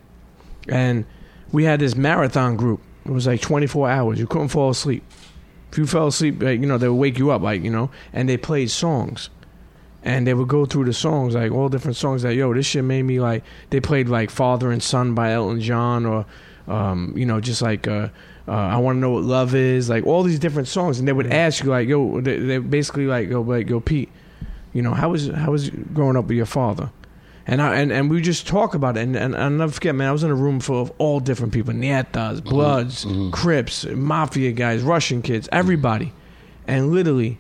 and we had this marathon group. It was like 24 hours. You couldn't fall asleep. If you fell asleep, like, you know, they would wake you up, like, you know, and they played songs. And they would go through the songs, like all different songs that, yo, this shit made me like, they played like Father and Son by Elton John or, um, you know, just like, uh, uh, I want to know what love is, like all these different songs. And they would ask you, like, yo, they, they basically like, go, like, yo, Pete, you know, how was, how was growing up with your father? And I and, and we just talk about it, and, and I'll never forget, man. I was in a room full of all different people: Ñetas, mm-hmm. Bloods, mm-hmm. Crips, Mafia guys, Russian kids, everybody, and literally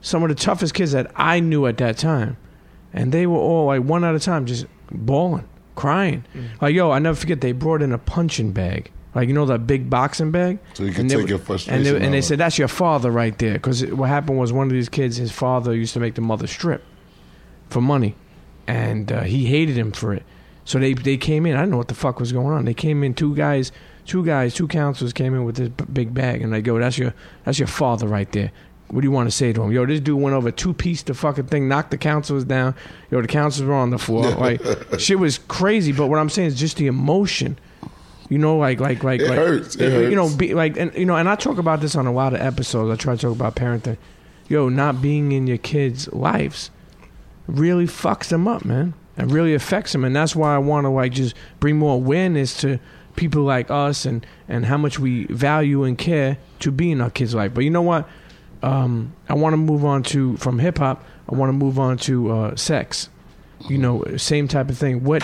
some of the toughest kids that I knew at that time, and they were all like one at a time, just bawling, crying. Mm-hmm. Like yo, I never forget. They brought in a punching bag, like you know that big boxing bag. So you can And they take would- your and frustration. they, and they said that's your father right there because what happened was one of these kids his father used to make the mother strip for money and uh, he hated him for it so they they came in i didn't know what the fuck was going on they came in two guys two guys two counselors came in with this b- big bag and they go that's your that's your father right there what do you want to say to him? Yo, this dude went over two piece the fucking thing, knocked the counselors down. Yo, the counselors were on the floor. Like, shit was crazy. But what I'm saying is just the emotion. You know, like, like, like, It like, hurts. It you know, be, like, and you know, and I talk about this on a lot of episodes. I try to talk about parenting. Yo, not being in your kids' lives really fucks them up, man. It really affects them, and that's why I want to like just bring more awareness to people like us and and how much we value and care to be in our kids' life. But you know what? Um, I want to move on to from hip hop. I want to move on to uh, sex. You know, same type of thing. What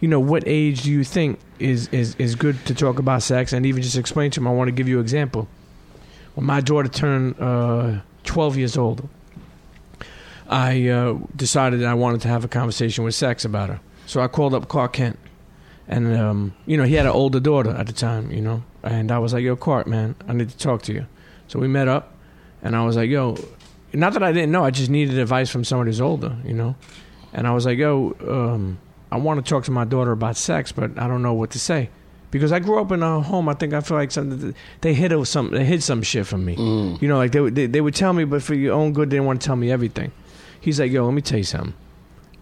you know, what age do you think is is is good to talk about sex and even just explain to them? I want to give you an example. When my daughter turned uh, 12 years old, I uh, decided that I wanted to have a conversation with sex about her. So I called up Clark Kent, and um, you know he had an older daughter at the time, you know, and I was like, "Yo, Clark, man, I need to talk to you." So we met up, and I was like, "Yo," not that I didn't know, I just needed advice from somebody who's older, you know, and I was like, "Yo, um, I want to talk to my daughter about sex, but I don't know what to say." Because I grew up in a home, I think I feel like something they hid some they hid some shit from me. You know, like they, they they would tell me, but for your own good, they didn't want to tell me everything. He's like, "Yo, let me tell you something.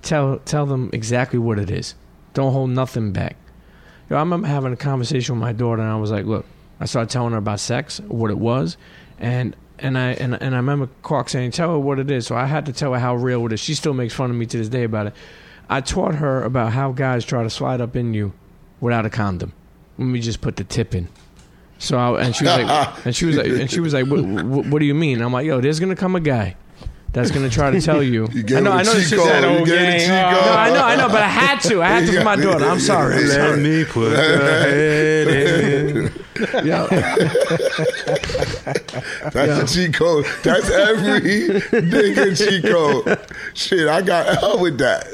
Tell tell them exactly what it is. Don't hold nothing back." Yo, I remember having a conversation with my daughter, and I was like, "Look," I started telling her about sex, what it was, and and I and, and I remember Clark saying, "Tell her what it is." So I had to tell her how real it is. She still makes fun of me to this day about it. I taught her about how guys try to slide up in you without a condom. Let me just put the tip in. So I, and she was like, and she was like, and she was like, what, what, what do you mean? I'm like, yo, there's gonna come a guy that's gonna try to tell you. You gave I know, I know, this shit's that old game. cheat No. I know, I know, but I had to. I had to for my daughter. I'm sorry. I'm sorry. me put the head in. Yeah. That's the cheat code. That's every nigga cheat code. Shit, I got hell with that.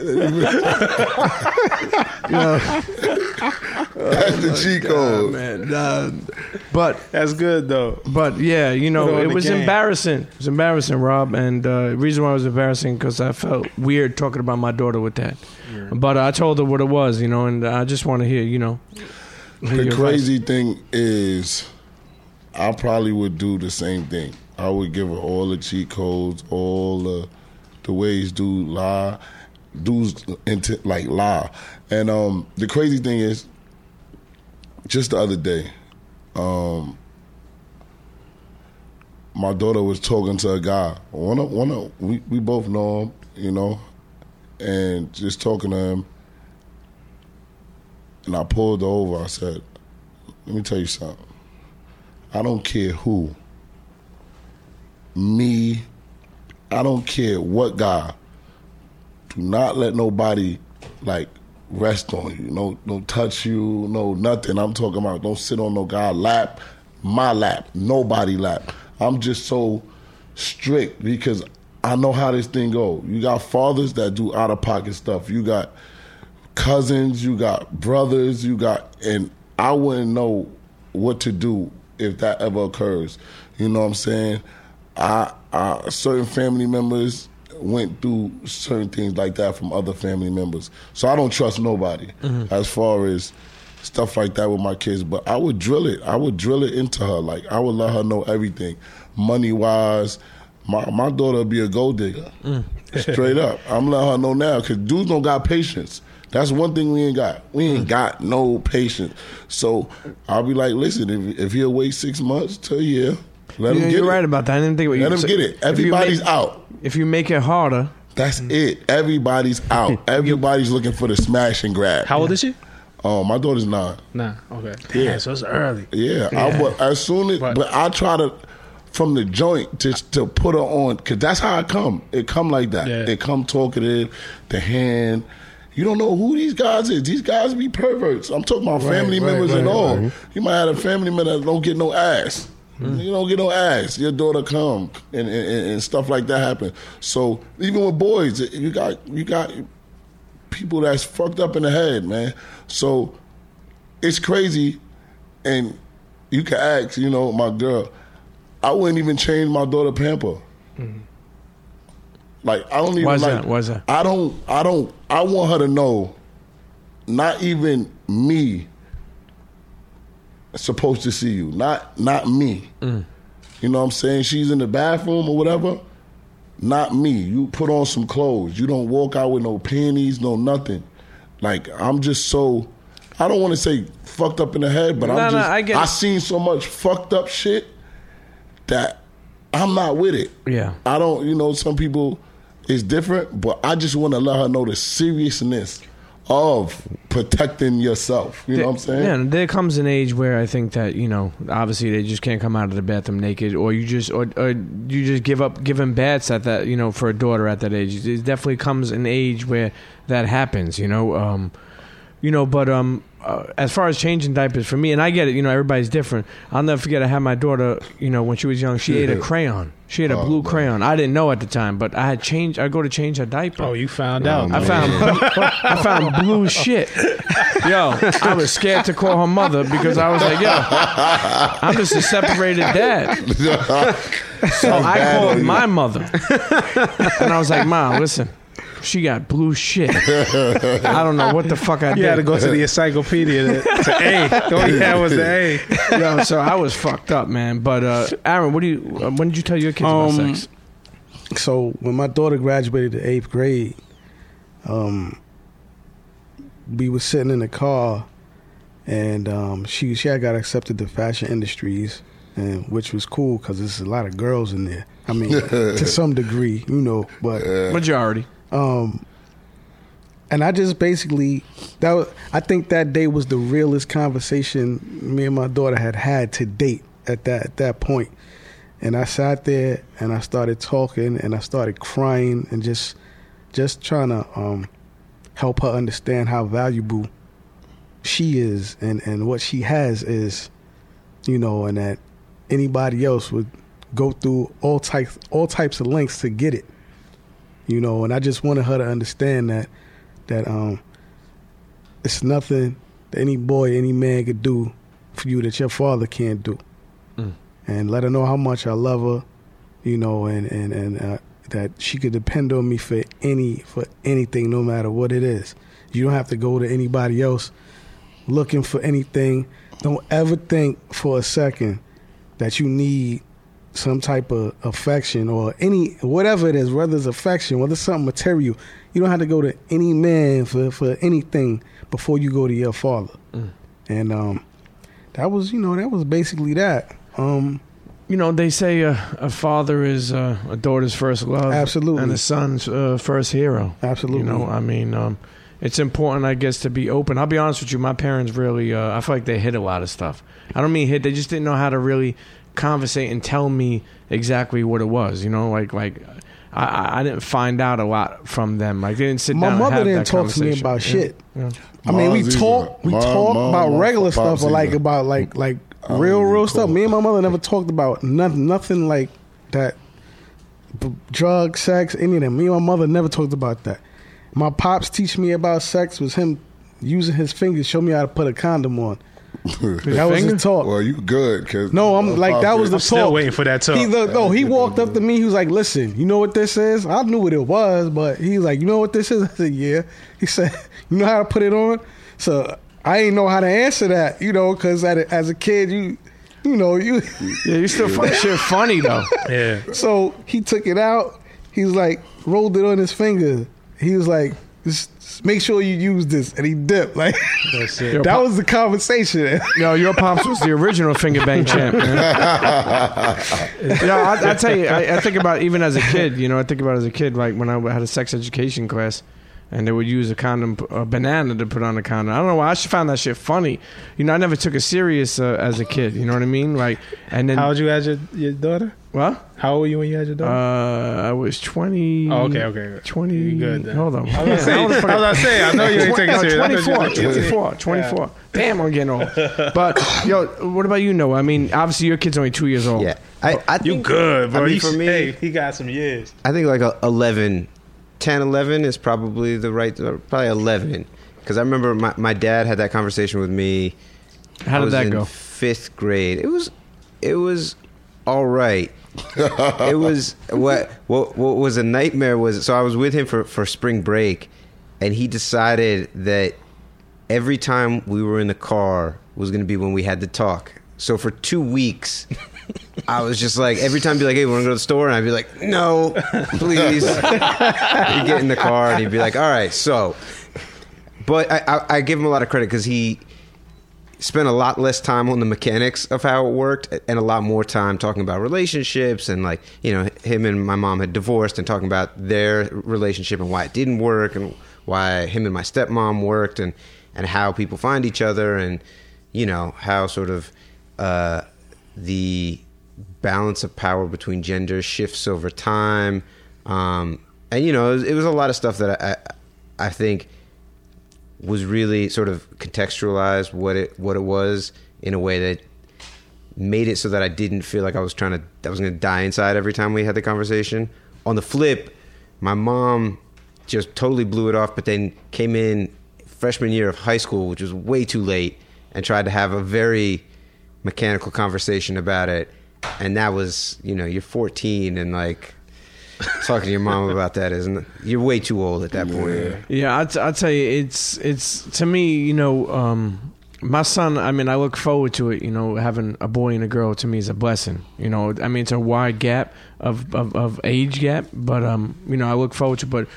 That's the cheat code. man. Uh, but That's good though. but yeah, you Put know, on it the was game. embarrassing. It was embarrassing, Rob, and uh, the reason why it was embarrassing because I felt weird talking about my daughter with that. But I told her what it was, you know, and I just want to hear, you know. hear The your advice. crazy thing is, I probably would do the same thing. I would give her all the cheat codes, all the the ways dude lie, dudes into like lie. And um, the crazy thing is, just the other day, um, my daughter was talking to a guy. One of one of we, we both know him, you know, and just talking to him. And I pulled over. I said, "Let me tell you something. I don't care who, me. I don't care what guy. Do not let nobody like rest on you. No, no touch you. No nothing. I'm talking about. Don't sit on no guy lap, my lap, nobody lap. I'm just so strict because I know how this thing go. You got fathers that do out of pocket stuff. You got cousins, you got brothers, you got, and I wouldn't know what to do if that ever occurs. You know what I'm saying? I, I certain family members went through certain things like that from other family members. So I don't trust nobody mm-hmm. as far as stuff like that with my kids. But I would drill it. I would drill it into her. Like I would let her know everything, money wise. My my daughter would be a gold digger, mm. straight up. I'm letting her know now because dudes don't got patience. That's one thing we ain't got. We ain't mm. got no patience. So I'll be like, listen, if if he'll wait six months to a year, let him Yeah, get you're it. right about that. I didn't think about Let you. him So get it. if Everybody's make- out. If you make it harder, That's it. Everybody's out. Everybody's looking for the smash and grab. How old is she? Oh, my daughter's nine. Nah. Okay. Yeah. Damn, so it's early. Yeah, I, but as soon as, Right. but I try to from the joint to to put her on because that's how I come. It come like that. Yeah. It come talkative, the hand. You don't know who these guys is. These guys be perverts. I'm talking about family right, members right, and all. right. You might have a family member that don't get no ass. Hmm. You don't get no ass. Your daughter come and, and, and stuff like that happen. So even with boys, you got you got people that's fucked up in the head, man. So it's crazy, and you can ask, you know, my girl. I wouldn't even change my daughter pamper. Like I don't even Why's like. that? Why's that? I don't. I don't. I want her to know. Not even me. Supposed to see you, not not me. Mm. You know what I'm saying? She's in the bathroom or whatever. Not me. You put on some clothes. You don't walk out with no panties, no nothing. Like I'm just so. I don't want to say fucked up in the head, but I'm just. I get. I seen so much fucked up shit that I'm not with it. Yeah. I don't. You know, some people is different, but I just want to let her know the seriousness of protecting yourself. You know what I'm saying? Yeah, there comes an age where I think that you know, obviously they just can't come out of the bathroom naked, or you just, or, or you just give up giving bats at that, you know, for a daughter at that age. It definitely comes an age where that happens, you know, um, you know. But um, uh, as far as changing diapers for me, and I get it, you know, everybody's different. I'll never forget. I had my daughter, you know, when she was young, she ate a crayon. She had a Oh, blue man. crayon. I didn't know at the time, but I had changed. I go to change her diaper. Oh, you found Oh, out. man. I found I found blue shit. Yo, I was scared to call her mother because I was like, yo, I'm just a separated dad. So I bad on called you. my mother. And I was like, Mom, listen, she got blue shit. I don't know what the fuck I You did. had to go to the encyclopedia to, to A. All you had was the A. Yo, so I was fucked up, man. But uh, Aaron, what do you? Uh, when did you tell your kids about Um, sex? So when my daughter graduated to eighth grade, um, we was sitting in the car, and um, she she had got accepted to fashion industries, and which was cool because there's a lot of girls in there. I mean, to some degree, you know, but Majority. Um, and I just basically that was, I think that day was the realest conversation me and my daughter had had to date at that at that point. And I sat there and I started talking and I started crying and just just trying to um, help her understand how valuable she is and, and what she has is, you know, and that anybody else would go through all types all types of lengths to get it you know and i just wanted her to understand that that um it's nothing that any boy any man could do for you that your father can't do. And let her know how much i love her you know and and and uh, that she could depend on me for any for anything no matter what it is. You don't have to go to anybody else looking for anything. Don't ever think for a second that you need some type of affection or any whatever it is, whether it's affection, whether it's something material, you don't have to go to any man for, for anything before you go to your father. And um, that was, you know, that was basically that. Um, You know, they say uh, a father is uh, a daughter's first love, Absolutely. and a son's uh, first hero. Absolutely. You know, I mean, um, it's important, I guess, to be open. I'll be honest with you. My parents really, uh, I feel like they hid a lot of stuff. I don't mean hid; they just didn't know how to really conversate and tell me exactly what it was. You know, like like. I- I, I didn't find out a lot from them. Like they didn't sit my down. and mother have didn't that talk to me conversation. about Yeah. shit. Yeah. I mean, we talk, we talk about regular stuff, but like about like like real real stuff. Me and my mother never talked about nothing, nothing like that. B- Drug, sex, any of them. Me and my mother never talked about that. My pops teach me about sex was him using his fingers show me how to put a condom on. That was his talk. Well, you good? Cause No, I'm like that was the I'm still talk. waiting for that talk. He looked, no, he walked up to me. He was like, "Listen, you know what this is?" I knew what it was, but he was like, "You know what this is?" I said, "Yeah." He said, "You know how to put it on?" So I ain't know how to answer that, you know, because as a kid, you, you know, you. Yeah, you still find shit funny though. yeah. So he took it out. He was like, rolled it on his finger. He was like, just just make sure you use this, and he dipped. Like That's it. That Pop- was the conversation. Yo, your pops was the original finger bang champ. Man. you I, I tell you, I, I think about even as a kid. You know, I think about as a kid, like when I had a sex education class, and they would use a condom, a banana to put on a condom. I don't know why. I just found that shit funny. You know, I never took it serious uh, as a kid. You know what I mean? Like, and then How old you had your, your daughter? what? How old were you when you had your daughter? Uh, I was twenty. oh, okay, okay. okay. Twenty. You good then. Hold on. I was Yeah, gonna say, I say, I know you ain't taking it No, serious. I thought 24, you 24, 24. Damn, I'm getting old. But yo, what about you, Noah? I mean, obviously your kid's only two years old. Yeah, I, I You think, good, bro. I mean, for me- hey, he got some years. I think like a 11, 10, 11 is probably the right, uh, probably 11. Because I remember my, my dad had that conversation with me. How I did was that in go? Fifth grade. It was, it was all right. it was what what what was a nightmare was so I was with him for for spring break, and he decided that every time we were in the car was going to be when we had to talk. So for two weeks, I was just like every time he'd be like, "Hey, we want to go to the store," and I'd be like, "No, please." he'd get in the car and he'd be like, "All right, so." But I, I, I give him a lot of credit because he spent a lot less time on the mechanics of how it worked and a lot more time talking about relationships and like you know him and my mom had divorced and talking about their relationship and why it didn't work and why him and my stepmom worked and and how people find each other and you know how sort of uh, the balance of power between genders shifts over time um, and you know it was, it was a lot of stuff that I I, I think was really sort of contextualized what it what it was in a way that made it so that I didn't feel like I was trying to I was going to die inside every time we had the conversation. On the flip, my mom just totally blew it off, but then came in freshman year of high school, which was way too late, and tried to have a very mechanical conversation about it. And that was, you know, you're 14 and like talking to your mom about that isn't you're way too old at that point. Yeah, I'll tell you, it's it's to me, you know, um, my son. I mean, I look forward to it. You know, having a boy and a girl to me is a blessing. You know, I mean, it's a wide gap of of, of age gap, but um, you know, I look forward to. But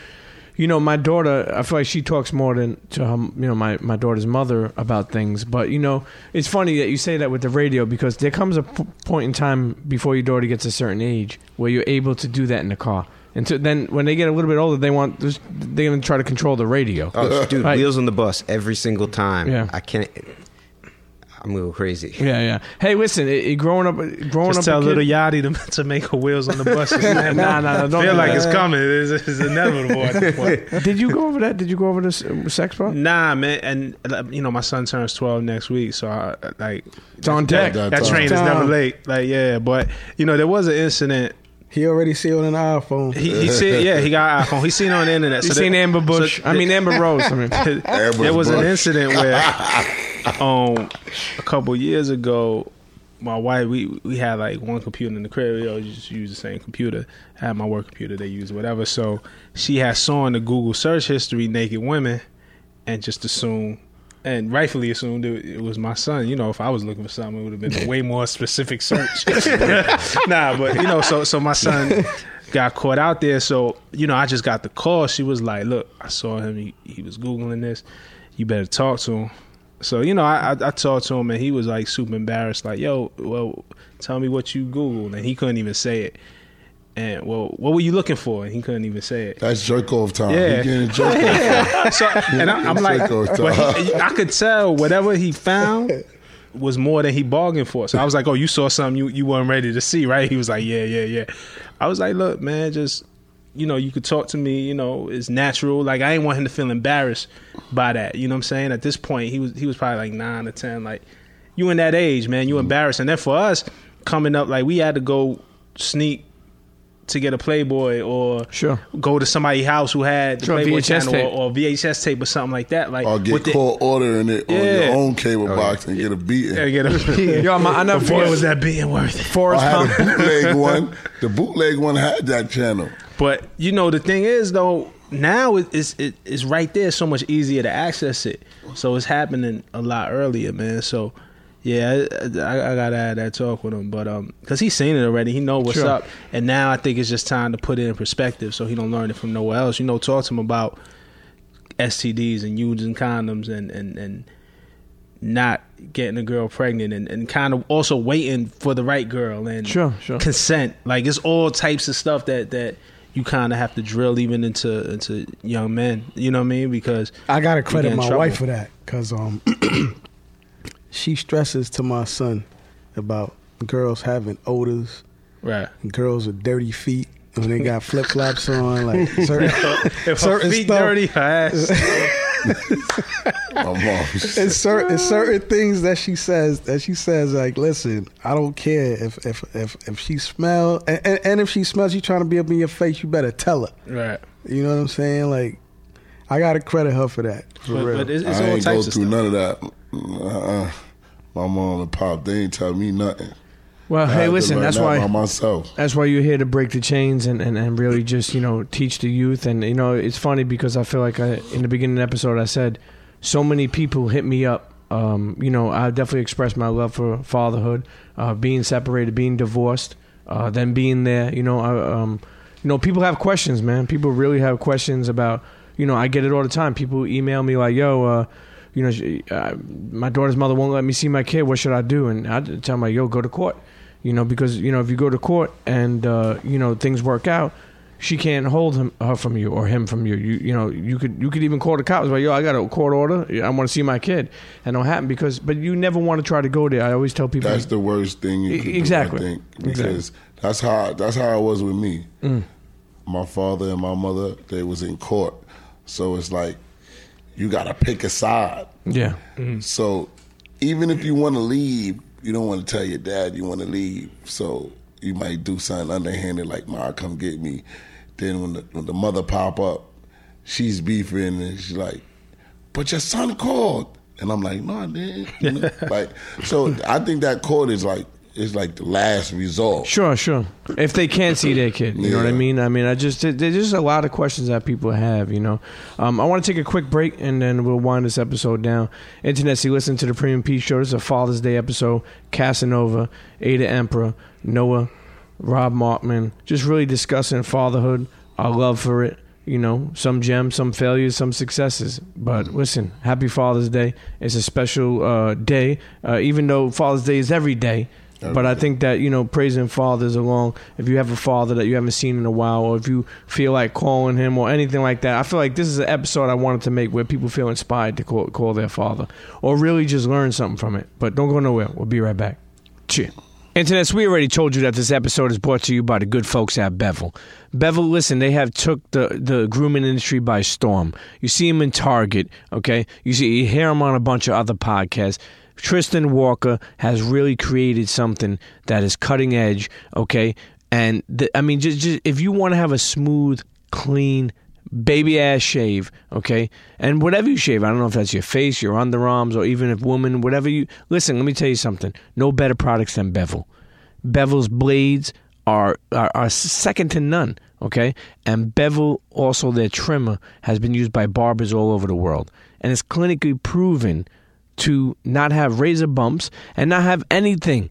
you know, my daughter, I feel like she talks more than to her, you know, my, my daughter's mother about things. But, you know, it's funny that you say that with the radio because there comes a p- point in time before your daughter gets a certain age where you're able to do that in the car. And so then when they get a little bit older, they want, they're going to try to control the radio. Oh, dude, Right. wheels on the bus every single time. Yeah. I can't. I'm a little crazy. Yeah, yeah. Hey, listen, it, it, growing up, growing Just up, tell a Lil Yachty to, to make her wheels on the bus. nah, Nah, nah, don't Feel like that. it's coming. It's, it's inevitable at this point. Did you go over that? Did you go over this uh, sex part? Nah, man, and uh, you know my son turns twelve next week, so I, like It's on deck. That- that time. train is never late. Like yeah, but you know there was an incident. He already seen on an iPhone. He, he said yeah he got an iPhone. He seen on the internet. You so seen there- Amber Bush? so I mean, Amber Rose. I mean, there was an incident where um a couple years ago my wife we we had like one computer in the crib we always just use the same computer I had my work computer they use whatever so she had saw in the google search history naked women and just assumed and rightfully assumed it, it was my son. You know, if I was looking for something, it would have been a way more specific search. nah, but you know, so so my son got caught out there. So you know, I just got the call. She was like, "Look, I saw him. He, he was googling this. You better talk to him." So you know, I, I I talked to him, and he was like super embarrassed. Like, "Yo, well, tell me what you googled," and he couldn't even say it. And well, what were you looking for? And he couldn't even say it. That's jerk off time. Yeah. He getting jerk off. So, and I, I'm like, but he, I could tell whatever he found was more than he bargained for. So I was like, "Oh, you saw something you you weren't ready to see, right?" He was like, "Yeah, yeah, yeah." I was like, "Look, man, just you know, you could talk to me. You know, it's natural. Like I didn't want him to feel embarrassed by that. You know what I'm saying? At this point, he was he was probably like nine or ten. Like you in that age, man, you mm-hmm. embarrassed. And then for us coming up, like we had to go sneak to get a Playboy or Sure. go to somebody's house who had the Sure, Playboy VHS channel tape. or, or VHS tape or something like that. Like Or get with the- caught ordering it on your own cable Oh, box and get a beating. Yeah, get a, beating. Yo, I'm, I never boy, forget. was that being worth it? I had Gump. a bootleg one. The bootleg one had that channel. But you know the thing is though, now it- it's it, it's right there, so much easier to access it. So it's happening a lot earlier, man. So yeah, I, I, I gotta have that talk with him, but um, cause he's seen it already, he know what's Sure. up, and now I think it's just time to put it in perspective, so he don't learn it from nowhere else. You know, talk to him about STDs and using condoms and and and not getting a girl pregnant and, and kind of also waiting for the right girl and Sure, sure. consent. Like it's all types of stuff that that you kind of have to drill even into into young men. You know what I mean? Because I gotta credit my trouble. wife for that because um, she stresses to my son about girls having odors, right, girls with dirty feet when they got flip flops on, like certain, if her certain feet stuff. dirty, her ass. My mom. It's certain, it's certain things that she says that she says like, listen, I don't care if if if, if she smell and, and, and if she smells you trying to be up in your face, you better tell her. right. You know what I'm saying? Like, I gotta credit her for that. For But, real. but it's, it's I all ain't go types of through stuff. none of that. Uh-uh. My mom and pop, they ain't tell me nothing. Well, I hey, listen, that's that why myself. that's why you're here to break the chains and, and, and really just you know teach the youth and you know it's funny because I feel like I, in the beginning of the episode I said so many people hit me up um, you know I definitely expressed my love for fatherhood uh, being separated being divorced uh, then being there you know I, um, you know people have questions man people really have questions about you know I get it all the time people email me like yo uh, you know she- uh, my daughter's mother won't let me see my kid what should I do and I tell them like yo go to court you know because you know if you go to court and uh, you know things work out she can't hold him her from you or him from you you you know you could you could even call the cops like yo I got a court order I want to see my kid and it'll happen because but you never want to try to go there I always tell people That's the worst thing you can exactly. do, I think. Exactly. Because that's how that's how it was with me. Mm. My father and my mother, they was in court. So it's like you gotta pick a side. yeah mm-hmm. So even if you wanna leave, you don't wanna tell your dad you wanna leave. So you might do something underhanded like Ma come get me. Then when the when the mother pop up, she's beefing and she's like, But your son called and I'm like, No, I didn't. You know? like so I think that court is like is like the last resort. Sure, sure. If they can't see their kid, you know what I mean. I mean, I just there's just a lot of questions that people have. You know, um, I want to take a quick break and then we'll wind this episode down. Internet, you listen to the Premium Pete Show. This is a Father's Day episode. Casanova, A the Emperor, Noah, Rob Markman, just really discussing fatherhood, our love for it. You know, some gems, some failures, some successes. But listen, happy Father's Day. It's a special uh, day, uh, even though Father's Day is every day. But I think that you know, praising fathers along. If you have a father that you haven't seen in a while, or if you feel like calling him or anything like that, I feel like this is an episode I wanted to make where people feel inspired to call, call their father, or really just learn something from it. But don't go nowhere. We'll be right back. Cheers. Internets, we already told you that this episode is brought to you by the good folks at Bevel. Bevel, listen, they have took the, the grooming industry by storm. You see them in Target, okay? You see, you hear them on a bunch of other podcasts. Tristan Walker has really created something that is cutting edge, okay? And the, I mean, just, just if you want to have a smooth, clean, baby ass shave, okay? And whatever you shave, I don't know if that's your face, your underarms, or even if woman, whatever you listen, let me tell you something. No better products than Bevel. Bevel's blades are, are are second to none, okay? And Bevel also their trimmer has been used by barbers all over the world. And it's clinically proven to not have razor bumps and not have anything.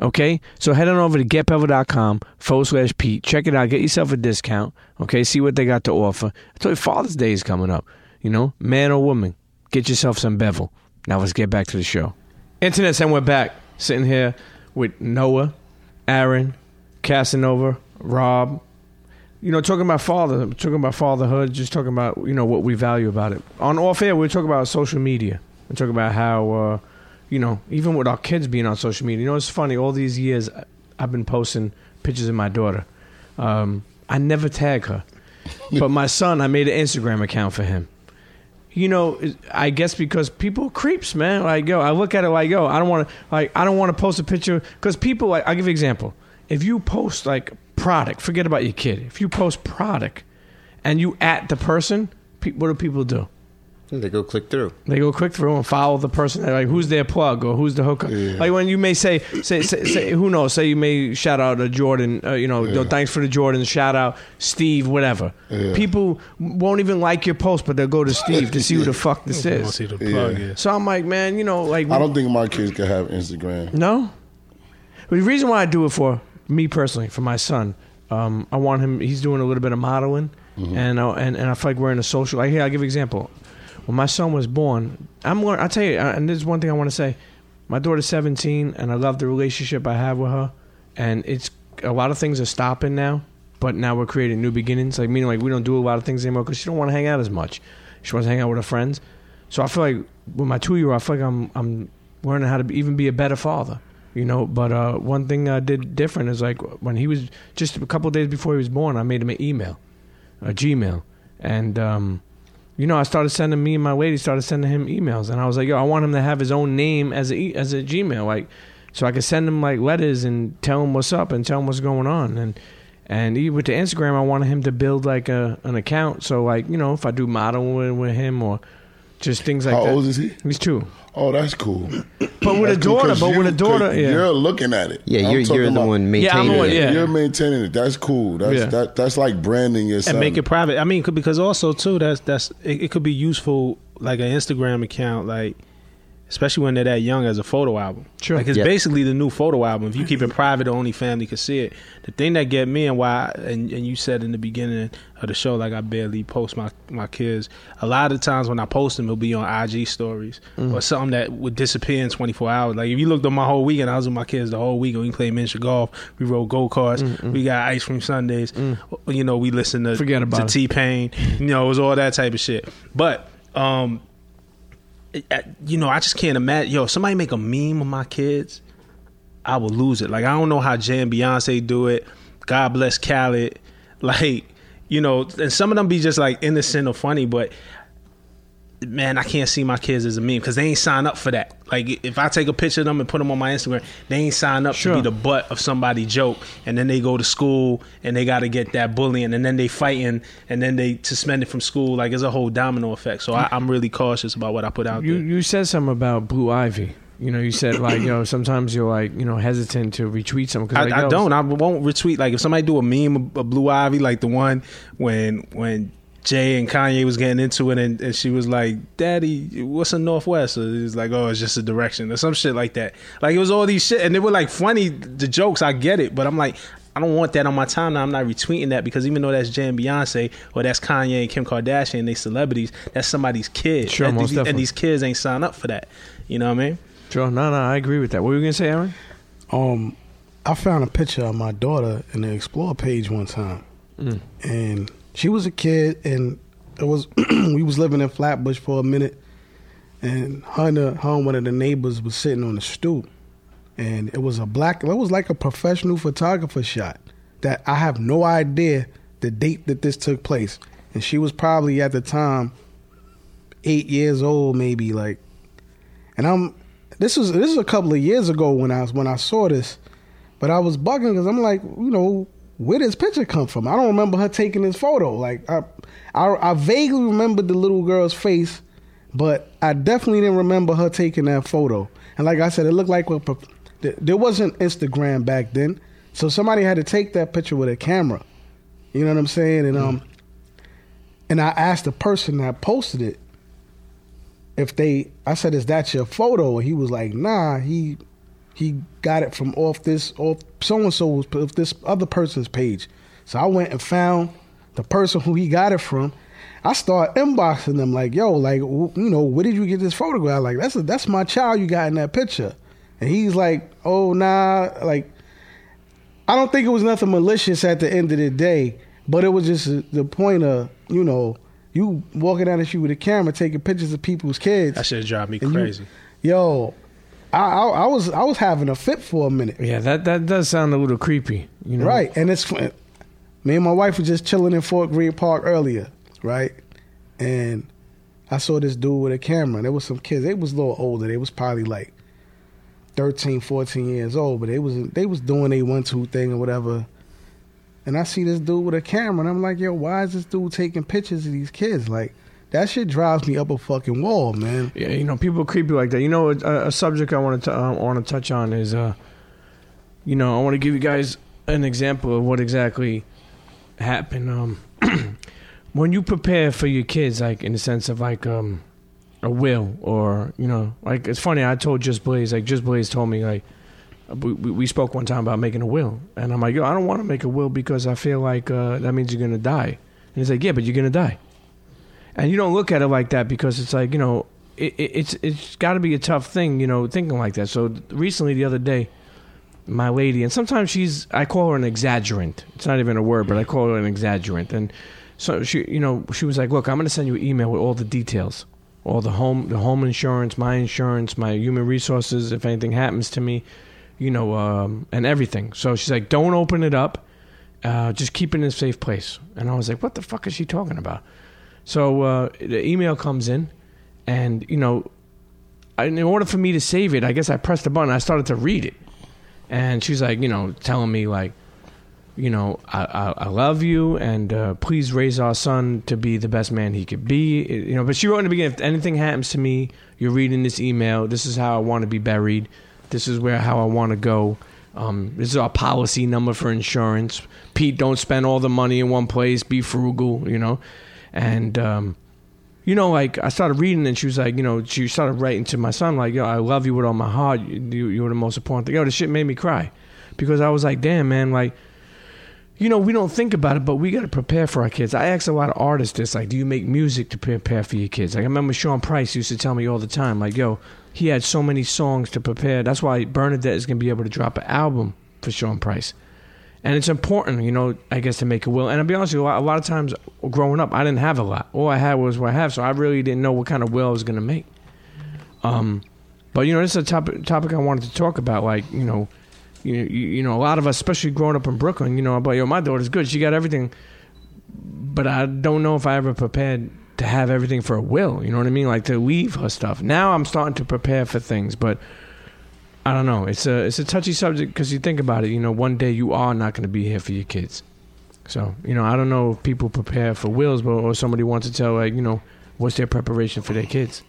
Okay, so head on over to getbevel.com forward slash Pete. Check it out. Get yourself a discount. Okay, see what they got to offer. I told you Father's Day is coming up. You know, man or woman, get yourself some Bevel. Now let's get back to the show. Internet, and we're back. Sitting here with Noah, Aaron, Casanova, Rob. You know, talking about father, talking about fatherhood, just talking about you know what we value about it. On off air, we're talking about social media. We're talking about how. Uh, you know, even with our kids being on social media, you know, it's funny. All these years, I've been posting pictures of my daughter. Um, I never tag her, but my son, I made an Instagram account for him. You know, I guess because people are creeps, man. Like, yo, I look at it like, yo, I don't want to, like, I don't want to post a picture because people, like, I'll give you an example. If you post like product, forget about your kid. If you post product and you at the person, pe- what do people do? They go click through. They go click through and follow the person. They're like, who's their plug or who's the hooker? Yeah. Like when you may say, say, say, say, who knows? Say you may shout out a Jordan. Uh, you know, yo, thanks for the Jordan. Shout out Steve, whatever. Yeah. People won't even like your post, but they'll go to Steve to see who the fuck this I want to is. see the plug. Yeah. Yeah. So I'm like, man, you know, like I don't think my kids can have Instagram. no. But the reason why I do it for me personally, for my son, um, I want him. He's doing a little bit of modeling, and, uh, and and I feel like we're in a social. Like here, I'll give an example. When my son was born, I'm. learn- I'll tell you, and this is one thing I want to say. My daughter's 17, and I love the relationship I have with her. And it's a lot of things are stopping now, but now we're creating new beginnings. Like meaning, like we don't do a lot of things anymore because she don't want to hang out as much. She wants to hang out with her friends. So I feel like with my two year old, I feel like I'm I'm learning how to even be a better father. You know, but uh, one thing I did different is like when he was just a couple days before he was born, I made him an email, a Gmail, and um, you know, I started sending me and my lady started sending him emails, and I was like, yo, I want him to have his own name as a as a Gmail, like, so I could send him like letters and tell him what's up and tell him what's going on, and and even with the Instagram, I wanted him to build like a an account, so like you know, if I do modeling with him or just things like How that. old is he? He's two, Oh, that's cool. but with a daughter, cool, but with a daughter, yeah. You're looking at it. Yeah, I'm you're, talking you're the about- one Yeah, I'm maintaining the one- it. yeah. You're maintaining it. That's cool. That's Yeah. that. That's like branding yourself. and make it private. I mean, because also too, that's that's it, it could be useful like an Instagram account, like especially when they're that young as a photo album. Sure. like it's Yeah. basically the new photo album. If you keep it private, only family can see it. The thing that get me and why, and, and you said in the beginning of the show, like I barely post my my kids. A lot of times when I post them, it'll be on IG stories mm. or something that would disappear in 24 hours. Like if you looked at my whole weekend, I was with my kids the whole weekend. We played miniature golf. We rode go karts. Mm, mm. We got ice cream sundaes. You know, we listened to Forget about. T Pain. You know, it was all that type of shit. But um, you know, I just can't imagine. Yo, somebody make a meme of my kids, I will lose it. Like I don't know how Jay and Beyonce do it. God bless Khaled. Like you know, and some of them be just like innocent or funny, but man, I can't see my kids as a meme because they ain't sign up for that. Like if I take a picture of them and put them on my Instagram, they ain't sign up Sure. to be the butt of somebody joke, and then they go to school and they got to get that bullying, and then they fighting, and then they suspended from school. Like it's a whole domino effect. So I, I'm really cautious about what I put out You there. you said something about Blue Ivy. You know, you said like, you know, sometimes you're like, you know, hesitant to retweet something. 'cause, I, like, I don't. I won't retweet. Like if somebody do a meme of Blue Ivy, like the one when when Jay and Kanye was getting into it, and, and she was like, "Daddy, what's a North West?" So it was like, "Oh, it's just a direction," or some shit like that. Like it was all these shit, and they were like funny. The jokes, I get it, but I'm like. I don't want that on my timeline. I'm not retweeting that because even though that's Jay and Beyonce or that's Kanye and Kim Kardashian, they celebrities. That's somebody's kid, Sure, and, most these, definitely. and these kids ain't signed up for that. You know what I mean? Sure, no, no, I agree with that. What were you gonna say, Aaron? Um, I found a picture of my daughter in the Explore page one time, and she was a kid, and it was we was living in Flatbush for a minute, and her and, her and one of the neighbors was sitting on the stoop, and it was a black. It was like a professional photographer shot that I have no idea the date that this took place, and she was probably at the time eight years old, maybe like, and I'm this was this was a couple of years ago when I was when I saw this, but I was bugging because I'm like, you know, where this picture come from? I don't remember her taking this photo. Like I, I, I vaguely remember the little girl's face, but I definitely didn't remember her taking that photo. And like I said, it looked like a, there wasn't Instagram back then, so somebody had to take that picture with a camera. You know what I'm saying? And um, and I asked the person that posted it if they I said, Is that your photo? And he was like, Nah, he he got it from off this off so and so's of this other person's page. So I went and found the person who he got it from. I start inboxing them like, yo, like you know, where did you get this photograph? Like that's a, that's my child you got in that picture. And he's like, oh nah, like I don't think it was nothing malicious at the end of the day, but it was just the point of, you know, you walking down the street with a camera taking pictures of people's kids. That should drive me And you- crazy. Yo, I, I I was I was having a fit for a minute. Yeah, that that does sound a little creepy. You know, Right, and it's me and my wife were just chilling in Fort Greene Park earlier, right? And I saw this dude with a camera. And there was some kids. They was a little older. They was probably like 13, 14 years old, but they was they was doing a one two thing or whatever. and I see this dude with a camera, and I'm like, yo, why is this dude taking pictures of these kids? Like, that shit drives me up a fucking wall, man. Yeah, you know, people creepy like that. You know, a, a subject I want to uh, want to touch on is, uh, you know, I want to give you guys an example of what exactly happened. Um, when you prepare for your kids, like in the sense of like um, a will, or you know, like it's funny. I told Just Blaze, like Just Blaze told me, like we, we spoke one time about making a will, and I'm like, yo, I don't want to make a will because I feel like uh, that means you're gonna die. And he's like, yeah, but you're gonna die and you don't look at it like that because it's like you know it, it, it's it's got to be a tough thing you know thinking like that. So recently the other day my lady and sometimes she's i call her an exaggerant. It's not even a word but i call her an exaggerant. And so she you know she was like look i'm going to send you an email with all the details. All the home the home insurance my insurance my human resources if anything happens to me you know um, and everything. So she's like don't open it up. Uh, just keep it in a safe place. And i was like what the fuck is she talking about so uh, the email comes in, and you know, in order for me to save it, I guess I pressed the button. I started to read it, and she's like, you know, telling me like, you know, I I, I love you, and uh, please raise our son to be the best man he could be. It- you know, but she wrote in the beginning, if anything happens to me, you're reading this email. This is how I want to be buried. This is where how I want to go. Um, this is our policy number for insurance. Pete, don't spend all the money in one place. Be frugal, you know. And um, you know, like I started reading, and she was like, you know, she started writing to my son, like, yo, I love you with all my heart. You, you were the most important thing. Yo, this shit made me cry because I was like, damn, man, like, you know, we don't think about it, but we got to prepare for our kids. I ask a lot of artists this, like, do you make music to prepare for your kids? Like, I remember Sean Price used to tell me all the time, like, yo, he had so many songs to prepare. That's why Bernadette is going to be able to drop an album for Sean Price. And it's important, you know, I guess, to make a will. And I'll be honest with you, a lot, of times growing up, I didn't have a lot. All I had was what I have, so I really didn't know what kind of will I was going to make. Um, but you know, this is a topic topic I wanted to talk about. Like, you know, you, you know, a lot of us, especially growing up in Brooklyn, you know, like, yo, my daughter's good. She got everything, but I don't know if I ever prepared to have everything for a will. You know what I mean? Like to leave her stuff. Now I'm starting to prepare for things, but I don't know. It's a it's a touchy subject because you think about it. You know, one day you are not going to be here for your kids. So you know, I don't know if people prepare for wills, but or somebody wants to tell like you know what's their preparation for their kids.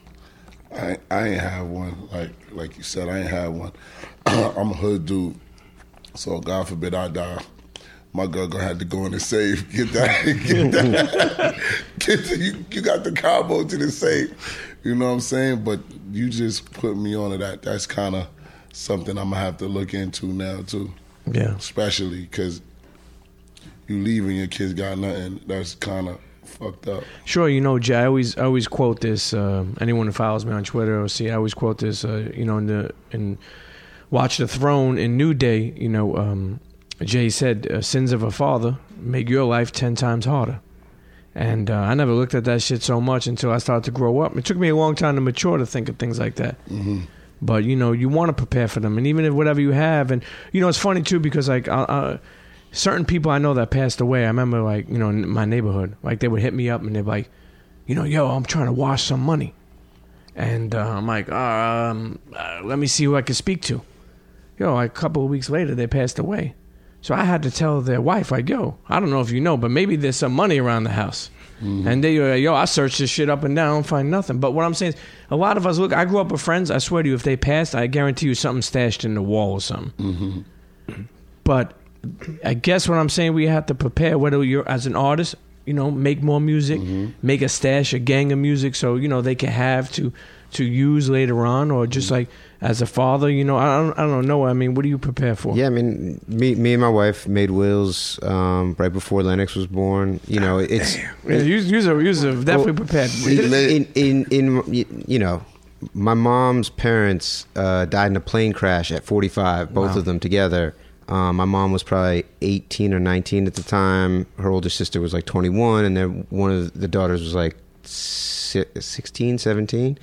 I I ain't have one like like you said. I ain't have one. I'm a hood dude, so God forbid I die. My girl gonna have to go in the safe. Get that. Get that. Get the, you. You got the combo to the safe. You know what I'm saying? But you just put me on to that. That's kind of something I'm gonna have to look into now too. Yeah. Especially because you leaving your kids got nothing. That's kind of fucked up. Sure, you know, Jay. I always I always quote this. Uh, anyone who follows me on Twitter or see, I always quote this. Uh, you know, in the in Watch the Throne in New Day. You know, um, Jay said, uh, "Sins of a father make your life ten times harder." And uh, I never looked at that shit so much until I started to grow up. It took me a long time to mature to think of things like that. But you know, you want to prepare for them, and even if whatever you have, and you know, it's funny too because like I, I, certain people I know that passed away. I remember like you know in my neighborhood, like they would hit me up and they're like, you know, yo, I'm trying to wash some money, and uh, I'm like, um, uh, let me see who I can speak to. Yo, like a couple of weeks later, they passed away. So I had to tell their wife, like, yo, I don't know if you know, but maybe there's some money around the house. Mm-hmm. And they were like, yo, I searched this shit up and down, I don't find nothing. But what I'm saying is, a lot of us, look, I grew up with friends, I swear to you, if they passed, I guarantee you something stashed in the wall or something. Mm-hmm. But I guess what I'm saying, we have to prepare, whether you're as an artist, you know, make more music, mm-hmm. make a stash, a gang of music, so, you know, they can have to to use later on, or just like as a father, you know, I don't, I don't know. I mean, what do you prepare for? Yeah, I mean, me, me and my wife made wills um, right before Lennox was born. You know, it's Yeah, you, you, are, you are definitely prepared. in, in in you know, my mom's parents uh, died in a plane crash at 45, both Wow. of them together. Um, my mom was probably 18 or 19 at the time. Her older sister was like 21, and then one of the daughters was like si- 16, 17.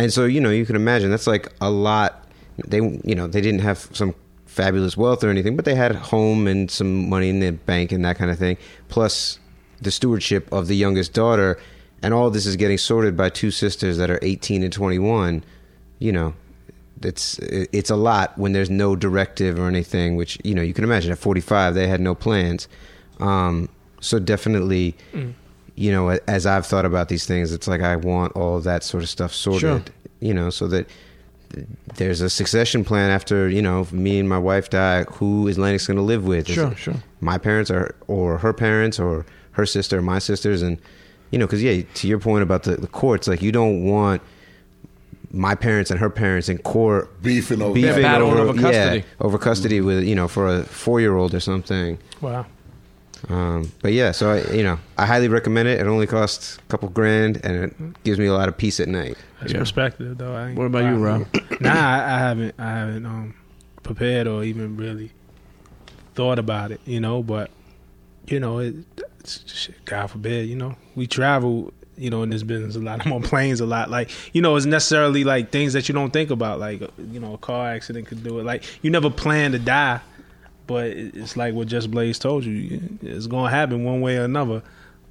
And so, you know, you can imagine that's like a lot. They, you know, they didn't have some fabulous wealth or anything, but they had home and some money in the bank and that kind of thing. Plus the stewardship of the youngest daughter. And all this is getting sorted by two sisters that are 18 and 21. You know, it's it's a lot when there's no directive or anything. Which you know you can imagine at 45 they had no plans. Um, so definitely, Mm. You know, as I've thought about these things, it's like I want all of that sort of stuff sorted. Sure. You know, so that there's a succession plan after you know me and my wife die. Who is Lennox going to live with? Is Sure, it sure. My parents or or her parents or her sister or my sisters and you know because yeah to your point about the, the courts like you don't want my parents and her parents in court Beefing over beefing over, over custody. yeah, over custody with you know for a four year old or something. Wow. Um, but yeah, so I, you know, I highly recommend it. It only costs a couple grand, and it gives me a lot of peace at night. That's Yeah. perspective, though. I ain't- What about you, Rob? Nah, I, I haven't. I haven't um, prepared or even really thought about it. You know, but you know, it, it's, shit, God forbid. You know, we travel. You know, in this business, a lot. I'm on planes a lot. Like, you know, it's necessarily like things that you don't think about. Like, you know, a car accident could do it. Like, you never plan to die, but it's like what Just Blaze told you. It's gonna happen one way or another.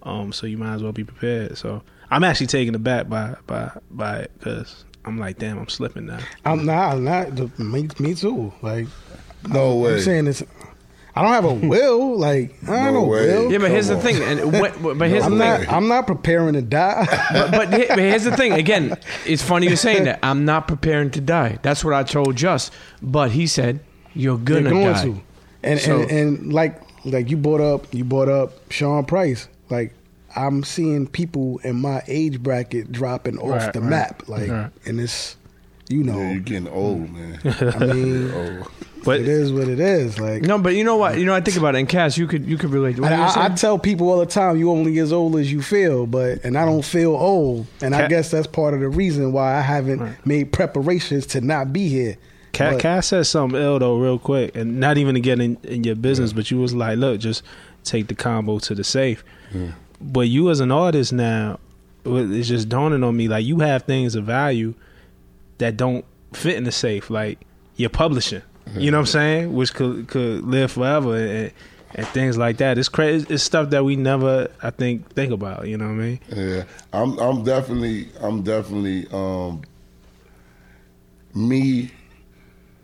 Um, so you might as well be prepared. So I'm actually taken aback by by by it because I'm like, damn, I'm slipping now. I'm not. I'm not. Me, me too. Like No way. I'm saying this. I don't have a will. Like I don't No know way. will. Yeah, but here's the thing, and when, but here's I'm the not. thing. I'm not preparing to die. But, but, but here's the thing. Again, it's funny you're saying that. I'm not preparing to die. That's what I told Just. But he said you're You're gonna going die. to. And, So- and and like like you brought up you brought up Sean Price. Like I'm seeing people in my age bracket dropping off Right, the right. map. Like Right. and it's you know Yeah, you're getting old, man. I mean oh. But it is what it is. Like No, but you know what? You know, I think about it. And Cass, you could you could relate. What I, I, I tell people all the time, you only as old as you feel, but and I don't feel old, and I guess that's part of the reason why I haven't Right. made preparations to not be here. Cat, Cat said something ill though, real quick, and not even to get in, in your business, but you was like, look, just take the combo to the safe. But you as an artist now, it's just dawning on me like you have things of value that don't fit in the safe, like your publishing. You know what I'm saying? Which could could live forever and, and things like that. It's crazy. It's stuff that we never, I think, think about. You know what I mean? Yeah, I'm. I'm definitely. I'm definitely. Um, me.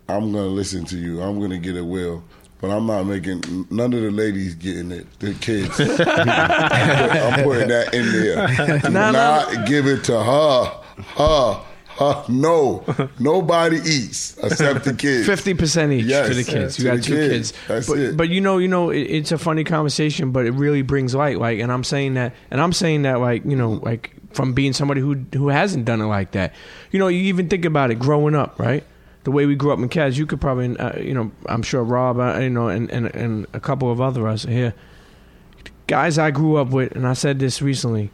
I'm gonna listen to you. I'm gonna get a will, but I'm not making none of the ladies getting it. The kids. I'm, put- I'm putting that in there. Do No, no. not give it to her. Her. Her. No. Nobody eats except the kids. Fifty percent each Yes, to the kids. You got two kids. kids. That's but, it. but you know, you know, it, it's a funny conversation, but it really brings light. Like, and I'm saying that, and I'm saying that, like, you know, like from being somebody who who hasn't done it like that. You know, you even think about it growing up, right? The way we grew up in Cats, you could probably, uh, you know, I'm sure Rob, uh, you know, and, and and a couple of other us here, guys I grew up with, and I said this recently,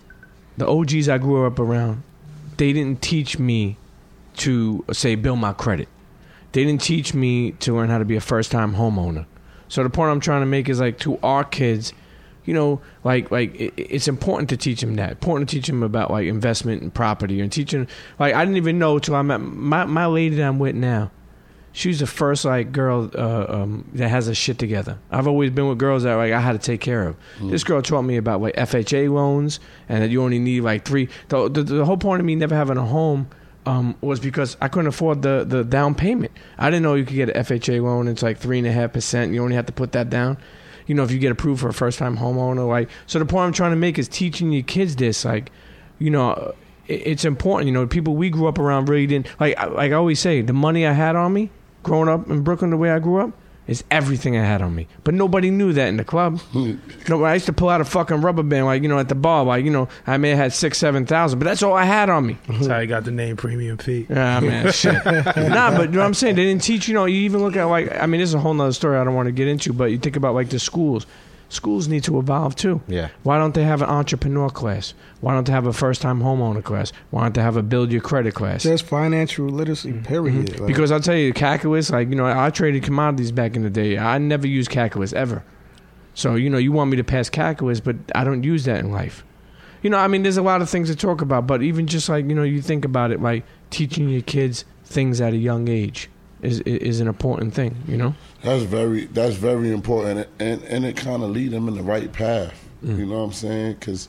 the OGs I grew up around, they didn't teach me to say build my credit. They didn't teach me to learn how to be a first time homeowner. So the point I'm trying to make is like to our kids, you know, like like it, it's important to teach them that. Important to teach them about like investment and property and teaching. Like I didn't even know till I met my my lady that I'm with now. She's the first like girl uh, um, that has a shit together. I've always been with girls that like I had to take care of. This girl taught me about like FHA loans and that you only need like three. The, the, the whole point of me never having a home um, was because I couldn't afford the, the down payment. I didn't know you could get an FHA loan. It's like three and a half percent. You only have to put that down. You know, if you get approved for a first time homeowner, like so. The point I'm trying to make is teaching your kids this, like, you know, it, it's important. You know, people we grew up around really didn't like. Like I always say, the money I had on me growing up in Brooklyn, the way I grew up. Is everything I had on me, but nobody knew that in the club. no, I used to pull out a fucking rubber band, like you know, at the bar, like you know, I may have had six, seven thousand, but that's all I had on me. That's how I got the name Premium Pete. Ah man, shit. nah, but you know what I'm saying? They didn't teach. You know, you even look at like I mean, this is a whole nother story I don't want to get into, but you think about like the schools. Schools need to evolve too. Yeah. Why don't they have an entrepreneur class? Why don't they have a first time homeowner class? Why don't they have a build your credit class? Just financial literacy, period. Mm-hmm. because I'll tell you, calculus, like, you know, I traded commodities back in the day. I never used calculus ever. So, you know, you want me to pass calculus, but I don't use that in life. You know, I mean, there's a lot of things to talk about, but even just like, you know, you think about it, like teaching your kids things at a young age is is an important thing, you know? That's very that's very important, and and it kind of lead them in the right path. Mm. You know what I'm saying? Because